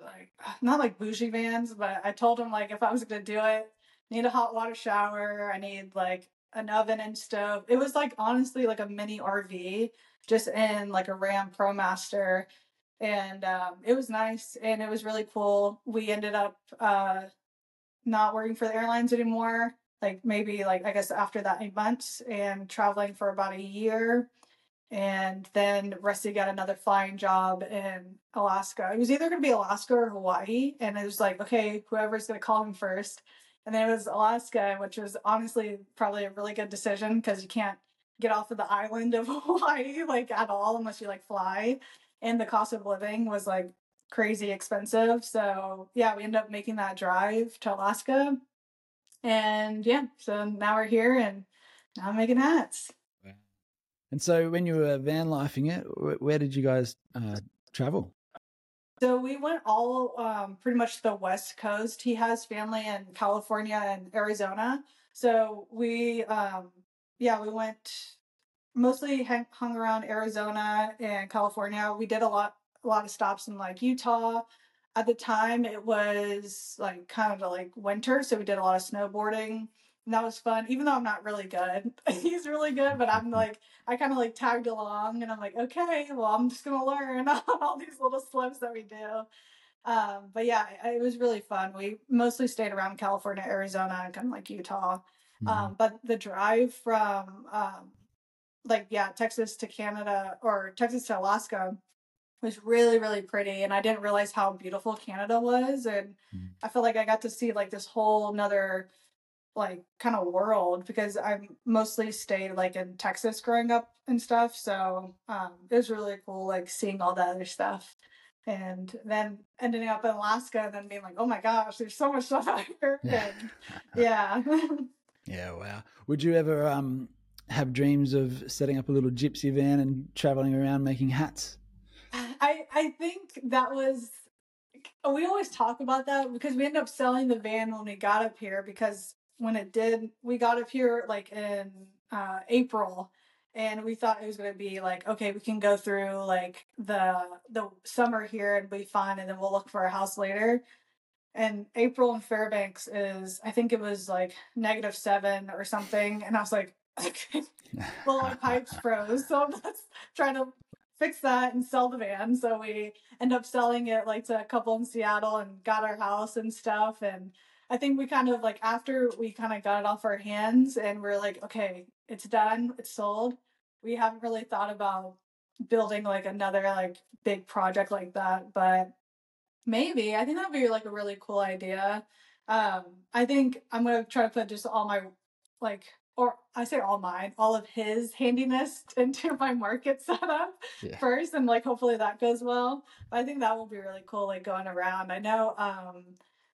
like <sighs> not like bougie vans, but I told them like if I was gonna do it, need a hot water shower, I need like an oven and stove. It was like honestly like a mini RV, just in like a Ram ProMaster. And um, it was nice and it was really cool. We ended up uh, not working for the airlines anymore like maybe like I guess after that eight months and traveling for about a year. And then Rusty got another flying job in Alaska. It was either going to be Alaska or Hawaii. And it was like, okay, whoever's going to call him first. And then it was Alaska, which was honestly probably a really good decision because you can't get off of the island of <laughs> Hawaii like at all unless you like fly. And the cost of living was like crazy expensive. So yeah, we ended up making that drive to Alaska and yeah, so now we're here and now I'm making hats. And so when you were van lifing it, where did you guys uh, travel? So we went all um, pretty much the West Coast. He has family in California and Arizona. So we um, yeah, we went mostly hung hung around Arizona and California. We did a lot a lot of stops in like Utah. At the time, it was like kind of like winter, so we did a lot of snowboarding. And that was fun, even though I'm not really good. <laughs> He's really good, but I'm <laughs> like, I kind of like tagged along and I'm like, okay, well, I'm just going to learn <laughs> on all these little slips that we do. Um, but yeah, it was really fun. We mostly stayed around California, Arizona, and kind of like Utah. Mhm. Um, but the drive from um, like yeah, Texas to Canada or Texas to Alaska was really really pretty, and I didn't realize how beautiful Canada was, and Mm. I feel like I got to see like this whole another like kind of world because I mostly stayed like in Texas growing up and stuff. So um, it was really cool like seeing all that other stuff. And then ending up in Alaska and then being like, oh my gosh, there's so much stuff <laughs> out here. Yeah. <laughs> And yeah. <laughs> Yeah, wow. Would you ever um, have dreams of setting up a little gypsy van and traveling around making hats? I I think that was we always talk about that because we ended up selling the van when we got up here because when it did we got up here like in uh April and we thought it was going to be like okay we can go through like the the summer here and be fine and then we'll look for a house later. And April in Fairbanks is I think it was like negative 7 or something and I was like <laughs> okay. <laughs> Well, our pipes froze, so let's trying to fix that and sell the van. So we end up selling it like to a couple in Seattle and got our house and stuff. And I think we kind of like after we kind of got it off our hands and we're like, okay, it's done, it's sold. We haven't really thought about building like another like big project like that, but maybe I think that'd be like a really cool idea. Um, I think I'm gonna try to put just all my like I say all mine, all of his handiness <laughs> into my market setup Yeah. first, and like hopefully that goes well. But I think that will be really cool, like going around. I know um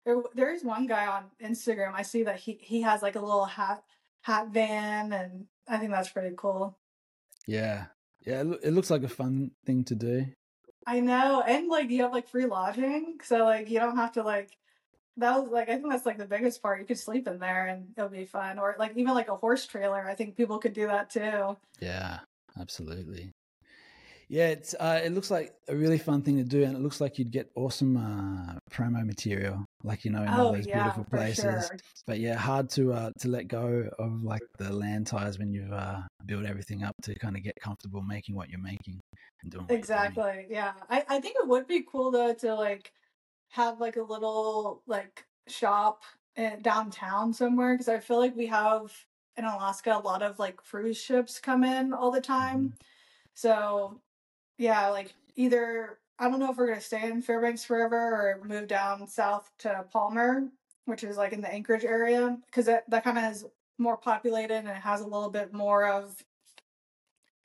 there there is one guy on Instagram I see that he he has like a little hat hat van, and I think that's pretty cool. Yeah, yeah. It, it looks like a fun thing to do. I know, and like you have like free lodging, so like you don't have to like. That was like I think that's like the biggest part. You could sleep in there and it'll be fun, or like even like a horse trailer. I think people could do that too. Yeah, absolutely. Yeah, it's uh, it looks like a really fun thing to do, and it looks like you'd get awesome uh, promo material, like you know, in all Oh those yeah, beautiful places. sure. But yeah, hard to uh, to let go of like the land ties when you've uh, built everything up to kind of get comfortable making what you're making and doing you're doing. Exactly. Yeah. I, I think it would be cool though to like have like a little like shop in downtown somewhere because I feel like we have in Alaska a lot of like cruise ships come in all the time. So yeah, like either I don't know if we're gonna stay in Fairbanks forever or move down south to Palmer, which is like in the Anchorage area, because that, that kind of is more populated and it has a little bit more of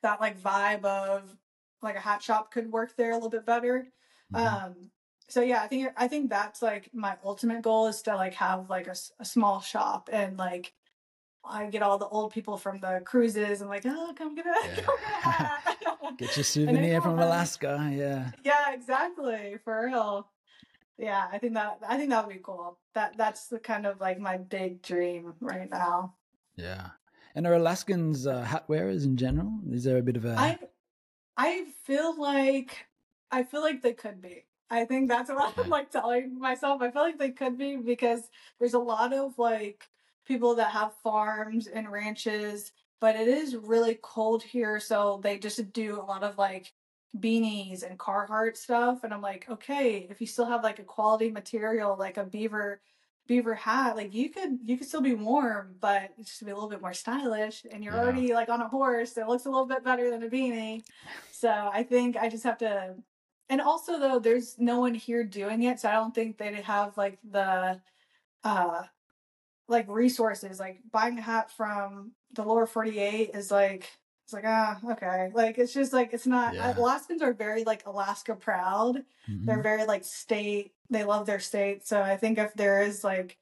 that like vibe of like a hat shop could work there a little bit better. Mhm. Um, so yeah, I think I think that's like my ultimate goal is to like have like a small shop and like I get all the old people from the cruises and like oh come get a, <laughs> Yeah. get a your <laughs> souvenir from. Alaska. Yeah. Yeah, exactly. For real. Yeah, I think that I think that would be cool. That that's the kind of like my big dream right now. Yeah. And are Alaskans uh, hat wearers in general? Is there a bit of a I I feel like I feel like they could be. I think that's what I'm <laughs> like telling myself. I feel like they could be because there's a lot of like people that have farms and ranches, but it is really cold here, so they just do a lot of like beanies and Carhartt stuff. And I'm like, okay, if you still have like a quality material like a beaver beaver hat, like you could you could still be warm, but it's just be a little bit more stylish. And you're Yeah. already like on a horse, so it looks a little bit better than a beanie. So I think I just have to and also though there's no one here doing it, so I don't think they'd have like the uh like resources. Like buying a hat from the lower 48 is like it's like ah okay. Like it's just like it's not Yeah. Alaskans are very like Alaska proud Mhm. they're very like state they love their state so i think if there is like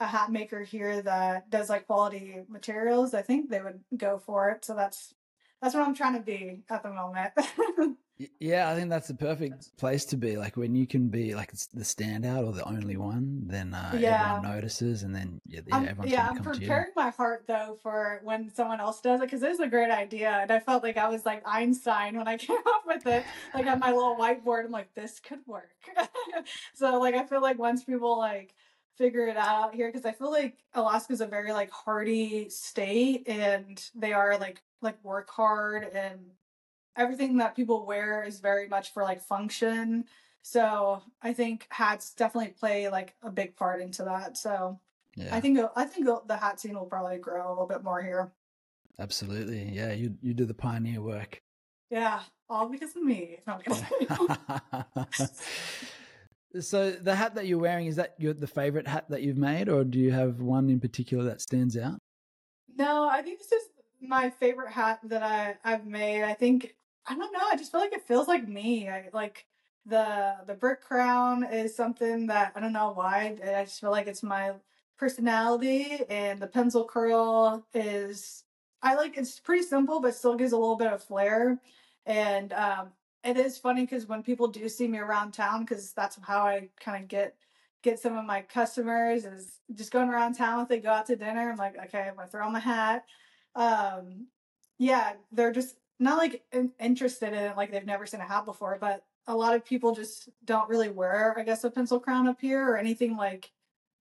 a hat maker here that does like quality materials i think they would go for it so that's that's what I'm trying to be at the moment. <laughs> Yeah, I think that's the perfect place to be. Like when you can be like it's the standout or the only one, then uh, Yeah. everyone notices, and then yeah, yeah I'm, everyone's yeah, I'm to you. preparing my heart though for when someone else does it because it's a great idea, and I felt like I was like Einstein when I <laughs> came up with it. Like on my little whiteboard, I'm like, this could work. <laughs> so like, I feel like once people like figure it out here, because I feel like Alaska's a very like hardy state, and they are like like work hard, and everything that people wear is very much for like function. So I think hats definitely play like a big part into that. So. Yeah, I think I think the hat scene will probably grow a little bit more here. absolutely. Yeah, you you do the pioneer work. Yeah, all because of me. <laughs> So the hat that you're wearing is that your the favorite hat that you've made, or do you have one in particular that stands out? no, I think this is my favorite hat that I I've made. I think I don't know. I just feel like it feels like me. I like the the brick crown is something that I don't know why. I just feel like it's my personality, and the pencil curl is I like. It's pretty simple, but still gives a little bit of flair. And um, it is funny because when people do see me around town, because that's how I kind of get get some of my customers is just going around town if they go out to dinner. I'm like, okay, I'm gonna throw on my hat. Um, yeah, they're just not like interested in it, like they've never seen a hat before. But a lot of people just don't really wear, I guess, a pencil crown up here or anything like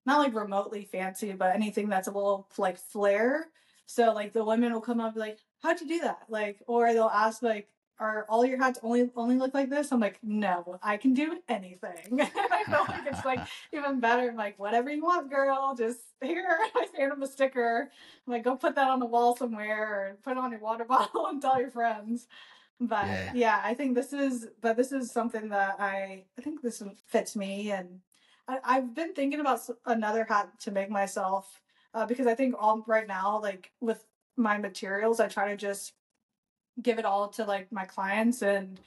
not like remotely fancy, but anything that's a little like flair. So like the women will come up like, "How'd you do that?" Like, or they'll ask like, "Are all your hats only only look like this?" I'm like, "No, I can do anything." <laughs> I feel like it's like even better. I'm like, "Whatever you want, girl. Just here." <laughs> I hand them a sticker. I'm like, "Go put that on the wall somewhere, or put it on your water <laughs> bottle and tell your friends." But Yeah. yeah. I think this is, but this is something that I, I think this fits me, and I, I've been thinking about another hat to make myself, uh, because I think all right now, like with my materials, I try to just give it all to like my clients and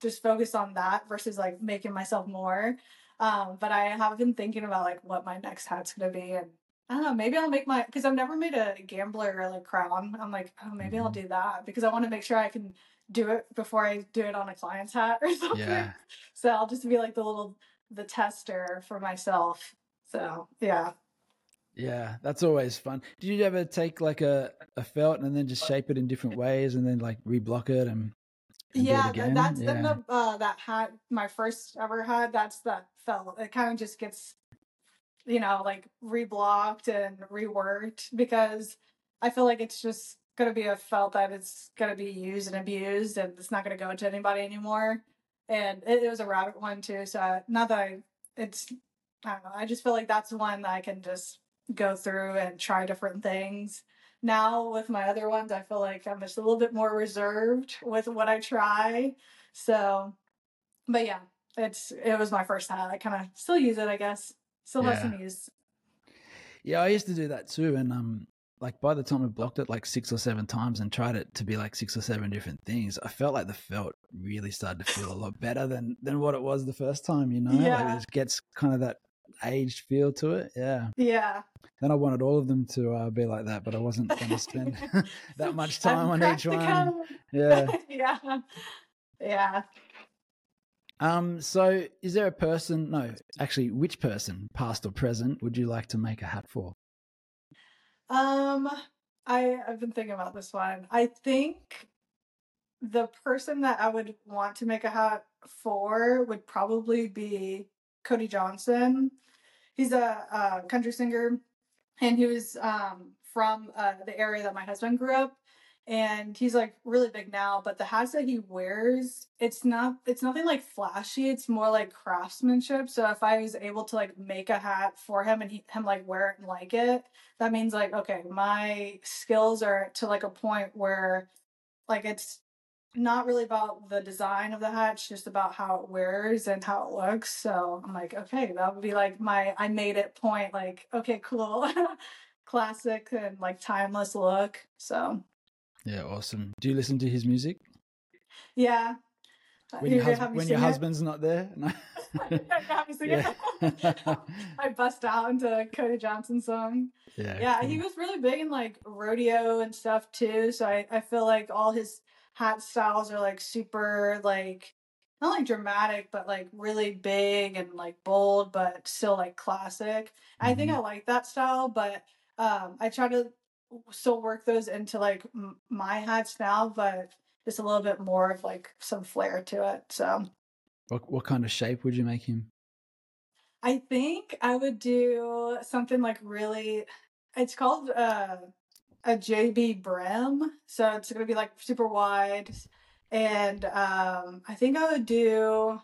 just focus on that versus like making myself more. Um, but I have been thinking about like what my next hat's gonna be, and I don't know, maybe I'll make my because I've never made a gambler or like crown. I'm like, oh, maybe I'll do that because I want to make sure I can do it before I do it on a client's hat or <laughs> something. Yeah. So I'll just be like the little the tester for myself. So yeah. Yeah, that's always fun. Did you ever take like a, a felt and then just shape it in different ways and then like reblock it and, and do it yeah, again? that's yeah. the uh that hat my first ever hat, that's that felt. It kind of just gets you know, like reblocked and reworked because I feel like it's just gonna be a felt that it's gonna be used and abused and it's not gonna go to anybody anymore. And it, it was a rabbit one too, so not that I it's I don't know, I just feel like that's one that I can just go through and try different things. Now with my other ones, I feel like I'm just a little bit more reserved with what I try. So, but yeah, it's it was my first time. I kind of still use it, I guess. Still Yeah. some use. Yeah, I used to do that too. And um, like by the time I blocked it like six or seven times and tried it to be like six or seven different things, I felt like the felt really started to feel a lot better than than what it was the first time. You know, Yeah. like it gets kind of that aged feel to it. Yeah. Yeah. Then I wanted all of them to uh, be like that, but I wasn't going to spend <laughs> that much time on each one. Yeah. <laughs> yeah. Yeah. Um. So, is there a person? No, actually, which person, past or present, would you like to make a hat for? Um, I I've been thinking about this one. I think the person that I would want to make a hat for would probably be Cody Johnson. He's a, uh country singer, and he was um from uh, the area that my husband grew up. And he's like really big now, but the hats that he wears, it's not it's nothing like flashy. It's more like craftsmanship. So if I was able to like make a hat for him and he, him like wear it and like it, that means like okay my skills are to like a point where like it's not really about the design of the hat just about how it wears and how it looks so i'm like okay that would be like my i made it point like okay cool <laughs> classic and like timeless look so Yeah, awesome. Do you listen to his music yeah uh, when You're your, hus- when your it? husband's not there? No. You're <laughs> gonna have me sing <laughs> it? Yeah. i bust out into cody johnson song yeah. yeah cool. he was really big in like rodeo and stuff too so i, I feel like all his hat styles are like super like not like dramatic, but like really big and like bold, but still like classic. I think Mhm. I like that style, but um, I try to still work those into like m- my hats now, but just a little bit more of like some flair to it. So What what kind of shape would you make him? I think I would do something like really. It's called uh, a JB brim, so it's gonna be like super wide, and um, I think I would do.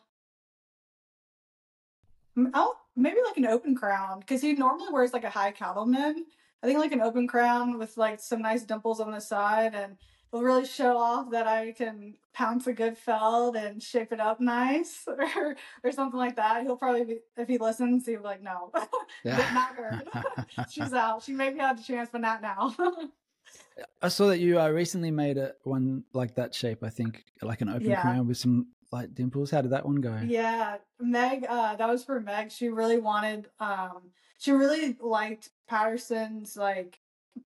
Oh, maybe like an open crown because he normally wears like a high cattleman. I think like an open crown with like some nice dimples on the side and will really show off that I can pounce a good felt and shape it up nice <laughs> or or something like that. He'll probably be if he listens, he'll be like, no, <laughs> not her. <laughs> She's out. She maybe had the chance, but not now. I saw that you uh, recently made a one like that shape. I think like an open Yeah. crown with some like dimples. How did that one go? Yeah, Meg, uh, that was for Meg. She really wanted, um, she really liked Patterson's like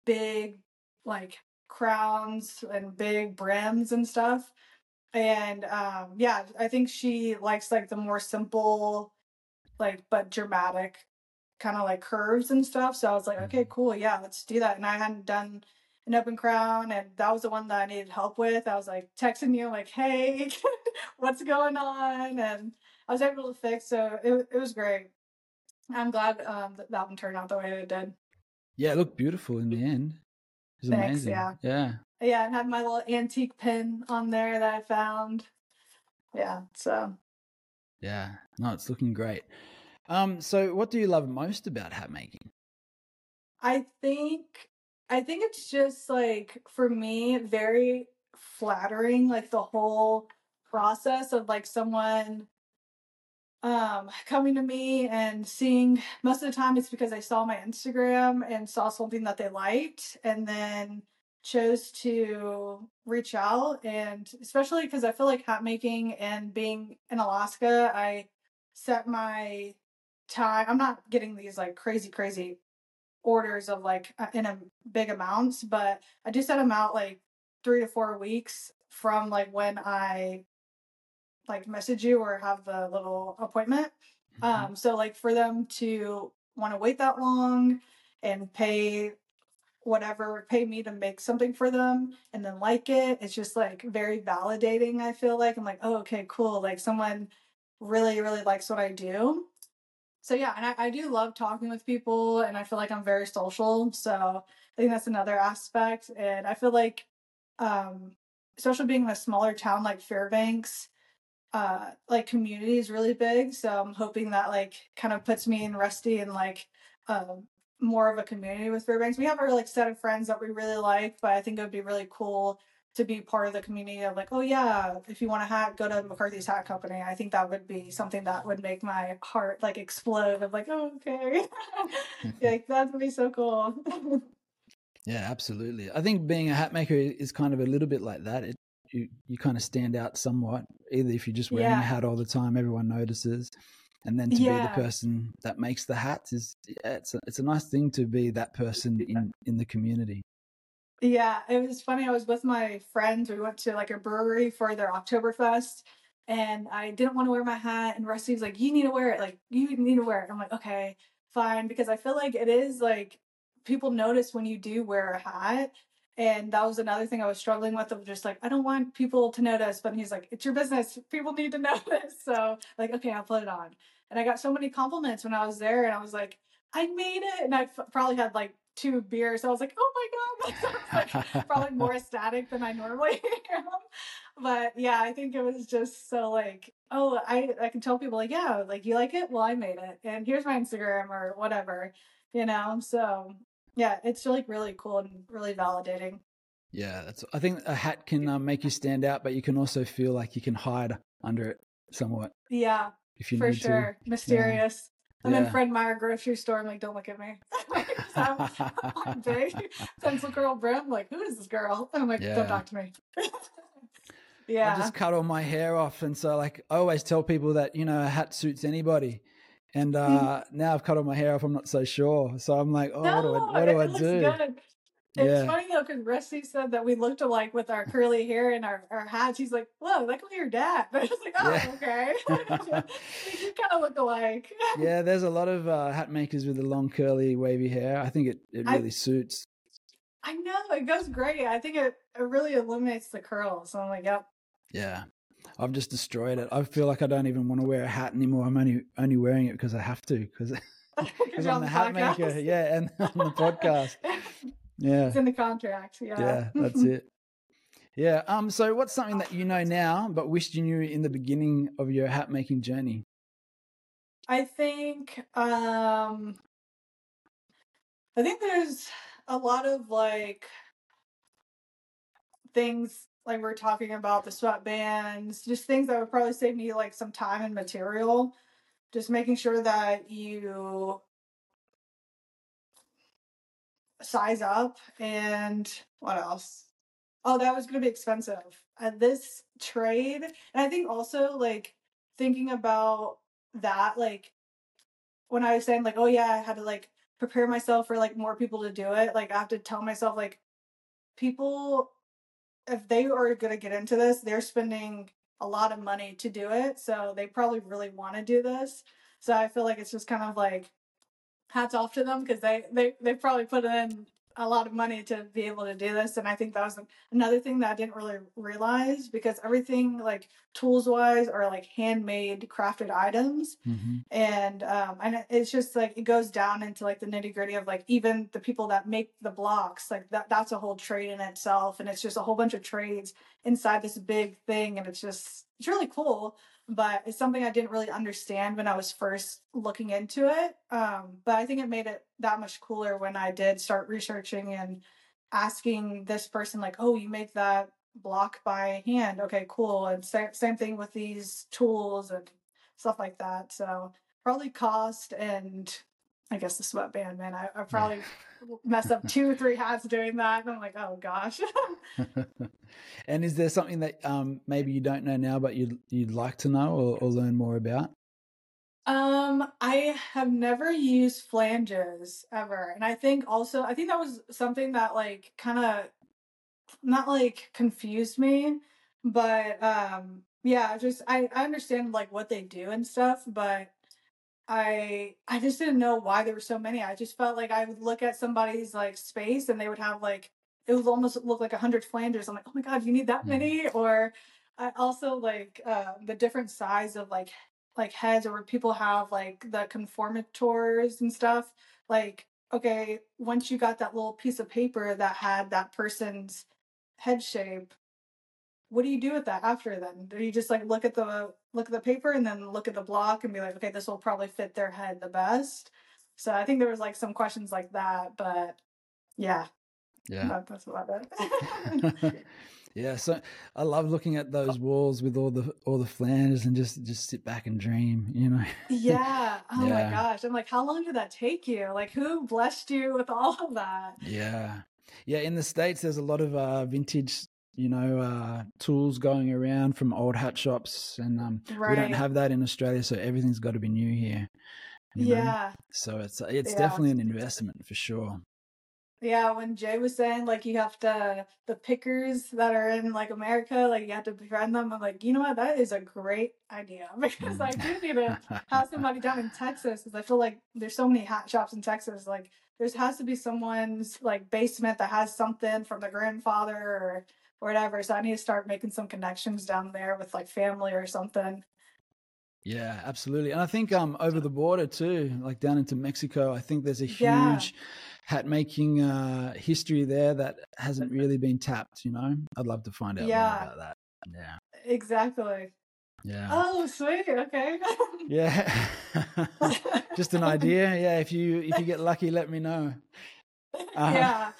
big, like crowns and big brims and stuff. And um, yeah, I think she likes like the more simple, like but dramatic kind of like curves and stuff. So I was like, okay, cool, yeah, let's do that. And I hadn't done an open crown, and that was the one that I needed help with. I was like texting you, like, hey, <laughs> what's going on? And I was able to fix, so it it was great. I'm glad um, that that one turned out the way it did. Yeah, it looked beautiful in the end. It was Thanks, amazing. yeah. Yeah. Yeah, and have my little antique pin on there that I found. Yeah, so Yeah. No, it's looking great. Um, so what do you love most about hat making? I think I think it's just like for me very flattering like the whole process of like someone um coming to me and seeing most of the time it's because I saw my Instagram and saw something that they liked and then chose to reach out and especially because I feel like hat making and being in Alaska I set my time I'm not getting these like crazy crazy orders of like uh, in a big amounts, but I do set them out like three to four weeks from like when I like message you or have the little appointment. Mhm. Um, so like for them to want to wait that long and pay whatever, pay me to make something for them and then like it, it's just like very validating. I feel like I'm like, oh, okay, cool. Like someone really, really likes what I do. So yeah, and I, I do love talking with people, and I feel like I'm very social. So I think that's another aspect, and I feel like, um, especially being in a smaller town like Fairbanks, uh, like community is really big. So I'm hoping that like kind of puts me and Rusty in like um more of a community with Fairbanks. We have our like set of friends that we really like, but I think it would be really cool to be part of the community of like, oh yeah, if you want a hat, go to McCarthy's Hat Company. I think that would be something that would make my heart like explode of like, oh, okay. <laughs> <laughs> like that would be so cool. <laughs> Yeah, absolutely. I think being a hat maker is kind of a little bit like that. It, you you kind of stand out somewhat. Either if you're just wearing Yeah. a hat all the time, everyone notices, and then to be the person that makes the hats is yeah, it's a, it's a nice thing to be that person in in the community. Yeah, it was funny. I was with my friends. We went to like a brewery for their Oktoberfest, and I didn't want to wear my hat. And Rusty was like, "You need to wear it. Like, you need to wear it." I'm like, "Okay, fine," because I feel like it is like people notice when you do wear a hat. And that was another thing I was struggling with of just like, I don't want people to notice. But he's like, it's your business. People need to notice. <laughs> So, like, okay, I'll put it on. And I got so many compliments when I was there. And I was like, I made it. And I f- probably had like two beers. So I was like, oh my God. <laughs> Like, probably more <laughs> ecstatic than I normally am. But yeah, I think it was just so like, oh, I, I can tell people like, yeah, like you like it? Well, I made it. And here's my Instagram or whatever, you know? So yeah, it's like really cool and really validating. Yeah, that's. I think a hat can um, make you stand out, but you can also feel like you can hide under it somewhat Yeah, if you for sure. Mysterious. I'm in Yeah. Fred Meyer grocery store. I'm like, don't look at me. <laughs> so <laughs> <laughs> I'm big pencil curl brim. Like, who is this girl? And I'm like, Yeah. don't talk to me. yeah. I just cut all my hair off, and so like I always tell people that you know a hat suits anybody. And Mm-hmm. uh, now I've cut all my hair off. I'm not so sure. So I'm like, oh, what do I, No, what do I do? good. It's Yeah. funny though, because Rusty said that we looked alike with our curly hair and our, our hats. He's like, "Whoa, that could be your dad." <laughs> I was like, "Oh, Yeah. okay." we kind of look alike. Yeah, <laughs> there's a lot of uh, hat makers with the long, curly, wavy hair. I think it, it I- really suits. I know it goes great. I think it, it really eliminates the curls. So I'm like, "Yep." Yeah. I've just destroyed it. I feel like I don't even want to wear a hat anymore. I'm only only wearing it because I have to <laughs> <laughs> because Because I'm the hat maker. Yeah, and <laughs> on the podcast. Yeah. it's in the contract. Yeah. Yeah, that's it. Yeah. Um. So, what's something that you know now but wished you knew in the beginning of your hat making journey? I think um I think there's a lot of like things like we're talking about the sweatbands, just things that would probably save me like some time and material. Just making sure that you size up and what else? Oh, that was going to be expensive. At this trade, and I think also like thinking about that like when I was saying like, oh yeah, I had to like prepare myself for like more people to do it. Like I have to tell myself like people if they are gonna get into this, they're spending a lot of money to do it. So they probably really want to do this. So I feel like it's just kind of like hats off to them because they, they they probably put in a lot of money to be able to do this and i think that was another thing that i didn't really realize because everything like tools wise are like handmade crafted items Mm-hmm. and um and it's just like it goes down into like the nitty gritty of like even the people that make the blocks like that that's a whole trade in itself and it's just a whole bunch of trades inside this big thing and it's just it's really cool but it's something i didn't really understand when i was first looking into it um but i think it made it that much cooler when i did start researching and asking this person like oh you make that block by hand okay cool and sa- same thing with these tools and stuff like that. So probably cost and I guess the sweatband, man. I, I probably messed up two or three hats doing that. And I'm like, oh gosh. <laughs> and is there something that um maybe you don't know now but you'd you'd like to know or, or learn more about? um, I have never used flanges ever. And I think also I think that was something that like kind of not like confused me, but um yeah, just I, I understand like what they do and stuff, but I I just didn't know why there were so many. I just felt like I would look at somebody's like space and they would have like it would almost look like a hundred flanges. I'm like, oh my god, you need that Mhm. many? Or I also like uh, the different size of like like heads or where people have like the conformators and stuff. Like, okay, once you got that little piece of paper that had that person's head shape, what do you do with that after then? Do you just like look at the look at the paper and then look at the block and be like, okay, this will probably fit their head the best? So I think there was like some questions like that, but yeah, Yeah. that, that's about it. <laughs> yeah, so I love looking at those walls with all the all the flanges and just just sit back and dream, you know. yeah. <laughs> Oh Yeah. my gosh. I'm like, how long did that take you? Like, who blessed you with all of that? Yeah. Yeah, in the States there's a lot of uh vintage, you know, uh tools going around from old hat shops and um we don't have that in Australia, so everything's got to be new here. you know? Yeah. So it's it's Yeah. definitely an investment for sure. Yeah, when Jay was saying like you have to the pickers that are in like America, like you have to befriend them. I'm like, you know what, that is a great idea <laughs> because I do need to have somebody down in Texas because I feel like there's so many hat shops in Texas. Like there's has to be someone's like basement that has something from the grandfather or whatever. So I need to start making some connections down there with like family or something. Yeah, absolutely. And I think um over the border too, like down into Mexico, I think there's a huge Yeah. hat making uh history there that hasn't <laughs> really been tapped, you know. I'd love to find out Yeah. more about that. Yeah. Exactly. Yeah. Oh, sweet. Okay. <laughs> Yeah. <laughs> Just an idea. Yeah, if you if you get lucky, let me know. Uh, yeah.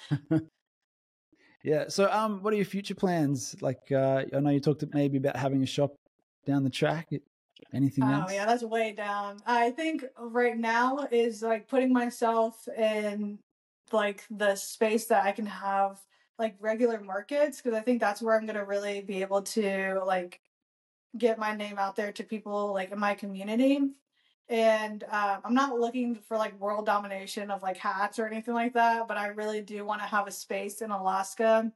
Yeah. So um what are your future plans? Like uh I know you talked maybe about having a shop down the track. Anything Oh else? yeah, that's way down. I think right now is like putting myself in like the space that I can have like regular markets because I think that's where I'm gonna really be able to like get my name out there to people like in my community. And uh, I'm not looking for like world domination of like hats or anything like that, but I really do want to have a space in Alaska,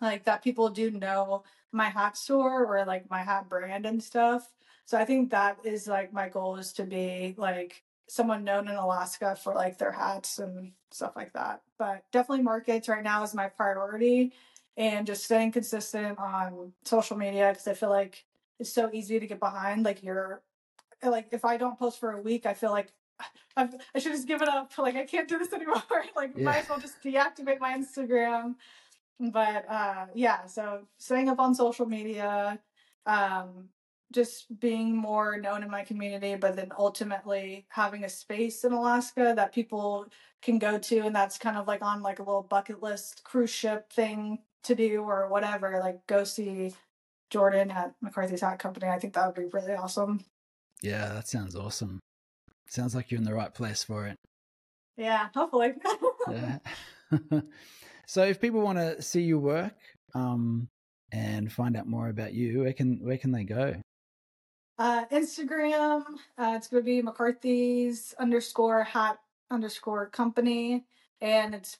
like that people do know my hat store or like my hat brand and stuff. So I think that is like my goal is to be like someone known in Alaska for like their hats and stuff like that. But definitely markets right now is my priority and just staying consistent on social media because I feel like it's so easy to get behind. Like you're like if I don't post for a week, I feel like <laughs> I've, I should just give it up. <laughs> Like I can't do this anymore. <laughs> like Yeah. might as well just deactivate my Instagram. But uh, yeah, so staying up on social media, um, just being more known in my community, but then ultimately having a space in Alaska that people can go to, and that's kind of like on like a little bucket list cruise ship thing to do or whatever. Like go see Jordan at McCarthy's Hat Company. I think that would be really awesome. Yeah, that sounds awesome. Sounds like you're in the right place for it. Yeah, hopefully. <laughs> Yeah. <laughs> so if people want to see your work um, and find out more about you, where can where can they go? Uh, Instagram, uh, it's going to be McCarthy's underscore hat underscore company. And it's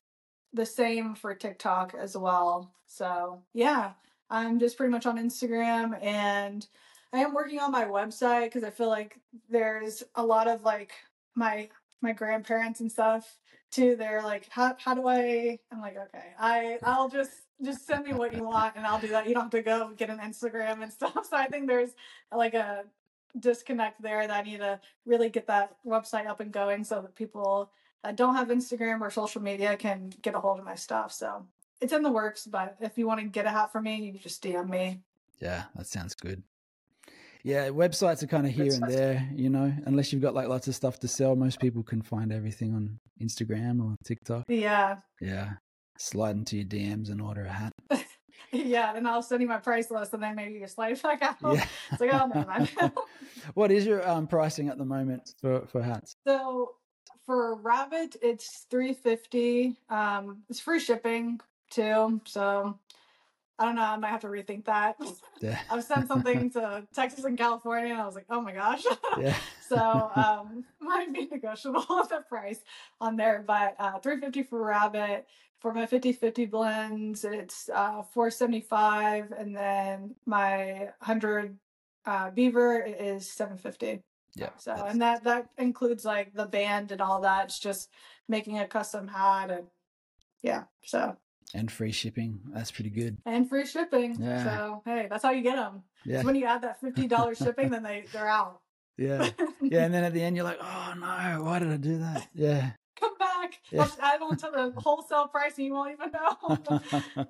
the same for TikTok as well. So, yeah, I'm just pretty much on Instagram and I am working on my website because I feel like there's a lot of like my my grandparents and stuff too. They're like, how how do I? I'm like, okay, I I'll just just send me what you want and I'll do that. You don't have to go get an Instagram and <laughs> stuff. So I think there's like a disconnect there that I need to really get that website up and going so that people that don't have Instagram or social media can get a hold of my stuff. So it's in the works, but if you want to get a hat from me, you just DM me. Yeah, that sounds good. Yeah, websites are kind of here and there, you know, unless you've got like lots of stuff to sell. Most people can find everything on Instagram or TikTok. Yeah. Yeah. Slide into your DMs and order a hat. <laughs> Yeah, and I'll send you my price list and then maybe you slide it back out. Yeah. It's like, oh, mind. <laughs> <laughs> what is your um, pricing at the moment for, for hats? so for rabbit, it's three fifty. Um, it's free shipping too. So I don't know. I might have to rethink that. Yeah. <laughs> I've sent something to Texas and California, and I was like, oh my gosh. Yeah. <laughs> so um, <laughs> might be negotiable with the price on there, but uh, three fifty for rabbit. For my 50-50 blends, it's uh, four seventy five, and then my hundred uh, beaver is seven fifty. Yeah. So that's- and that that includes like the band and all that. It's just making a custom hat and yeah. So and free shipping. That's pretty good. and free shipping. Yeah. So hey, that's how you get them. Yeah. When you add that fifty dollars <laughs> shipping, then they they're out. Yeah. Yeah. And then at the end, you're like, oh no, why did I do that? Yeah. <laughs> Come back. Yeah. I'll add on to the <laughs> wholesale price, and you won't even know.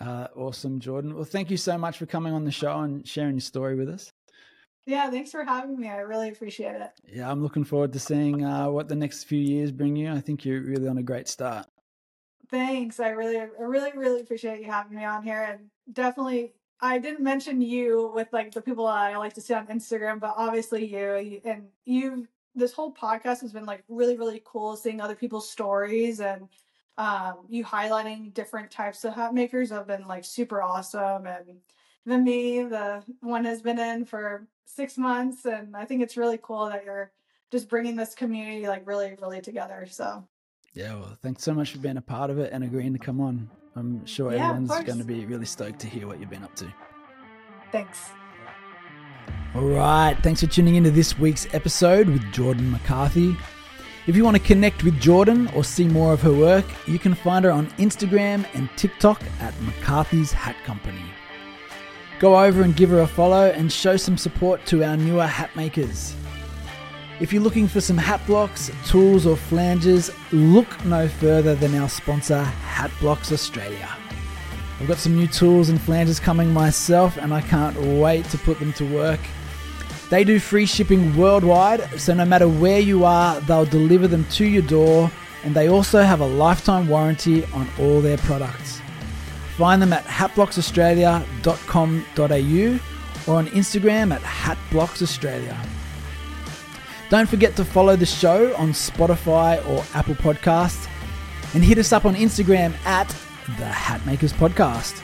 uh, awesome, Jordan. Well, thank you so much for coming on the show and sharing your story with us. yeah, thanks for having me. I really appreciate it. Yeah, I'm looking forward to seeing uh, what the next few years bring you. I think you're really on a great start. Thanks. I really, I really, really appreciate you having me on here. And definitely, I didn't mention you with like the people I like to see on Instagram, but obviously you and you. This whole podcast has been like really, really cool seeing other people's stories and um, you highlighting different types of hat makers have been like super awesome. And the me, the one has been in for six months, and I think it's really cool that you're just bringing this community like really, really together. So. Yeah, well, thanks so much for being a part of it and agreeing to come on. I'm sure Yeah, everyone's going to be really stoked to hear what you've been up to. Thanks. All right, thanks for tuning into this week's episode with Jordan McCarthy. If you want to connect with Jordan or see more of her work, you can find her on Instagram and TikTok at McCarthy's Hat Company. Go over and give her a follow and show some support to our newer hat makers. If you're looking for some hat blocks, tools, or flanges, look no further than our sponsor, Hat Blocks Australia. I've got some new tools and flanges coming myself, and I can't wait to put them to work. They do free shipping worldwide, so no matter where you are, they'll deliver them to your door, and they also have a lifetime warranty on all their products. Find them at hatblocksaustralia.com.au or on Instagram at hatblocksaustralia. Don't forget to follow the show on Spotify or Apple Podcasts and hit us up on Instagram at the Hatmakers Podcast.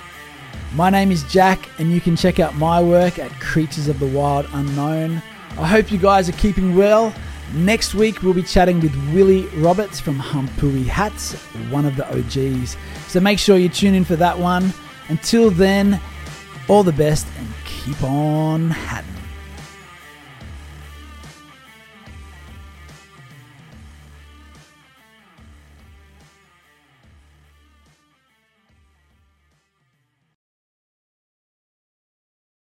My name is Jack, and you can check out my work at Creatures of the Wild Unknown I hope you guys are keeping well. Next week, we'll be chatting with Willie Roberts from Humpui Hats, one of the OGs. So make sure you tune in for that one. Until then, all the best and keep on hatting.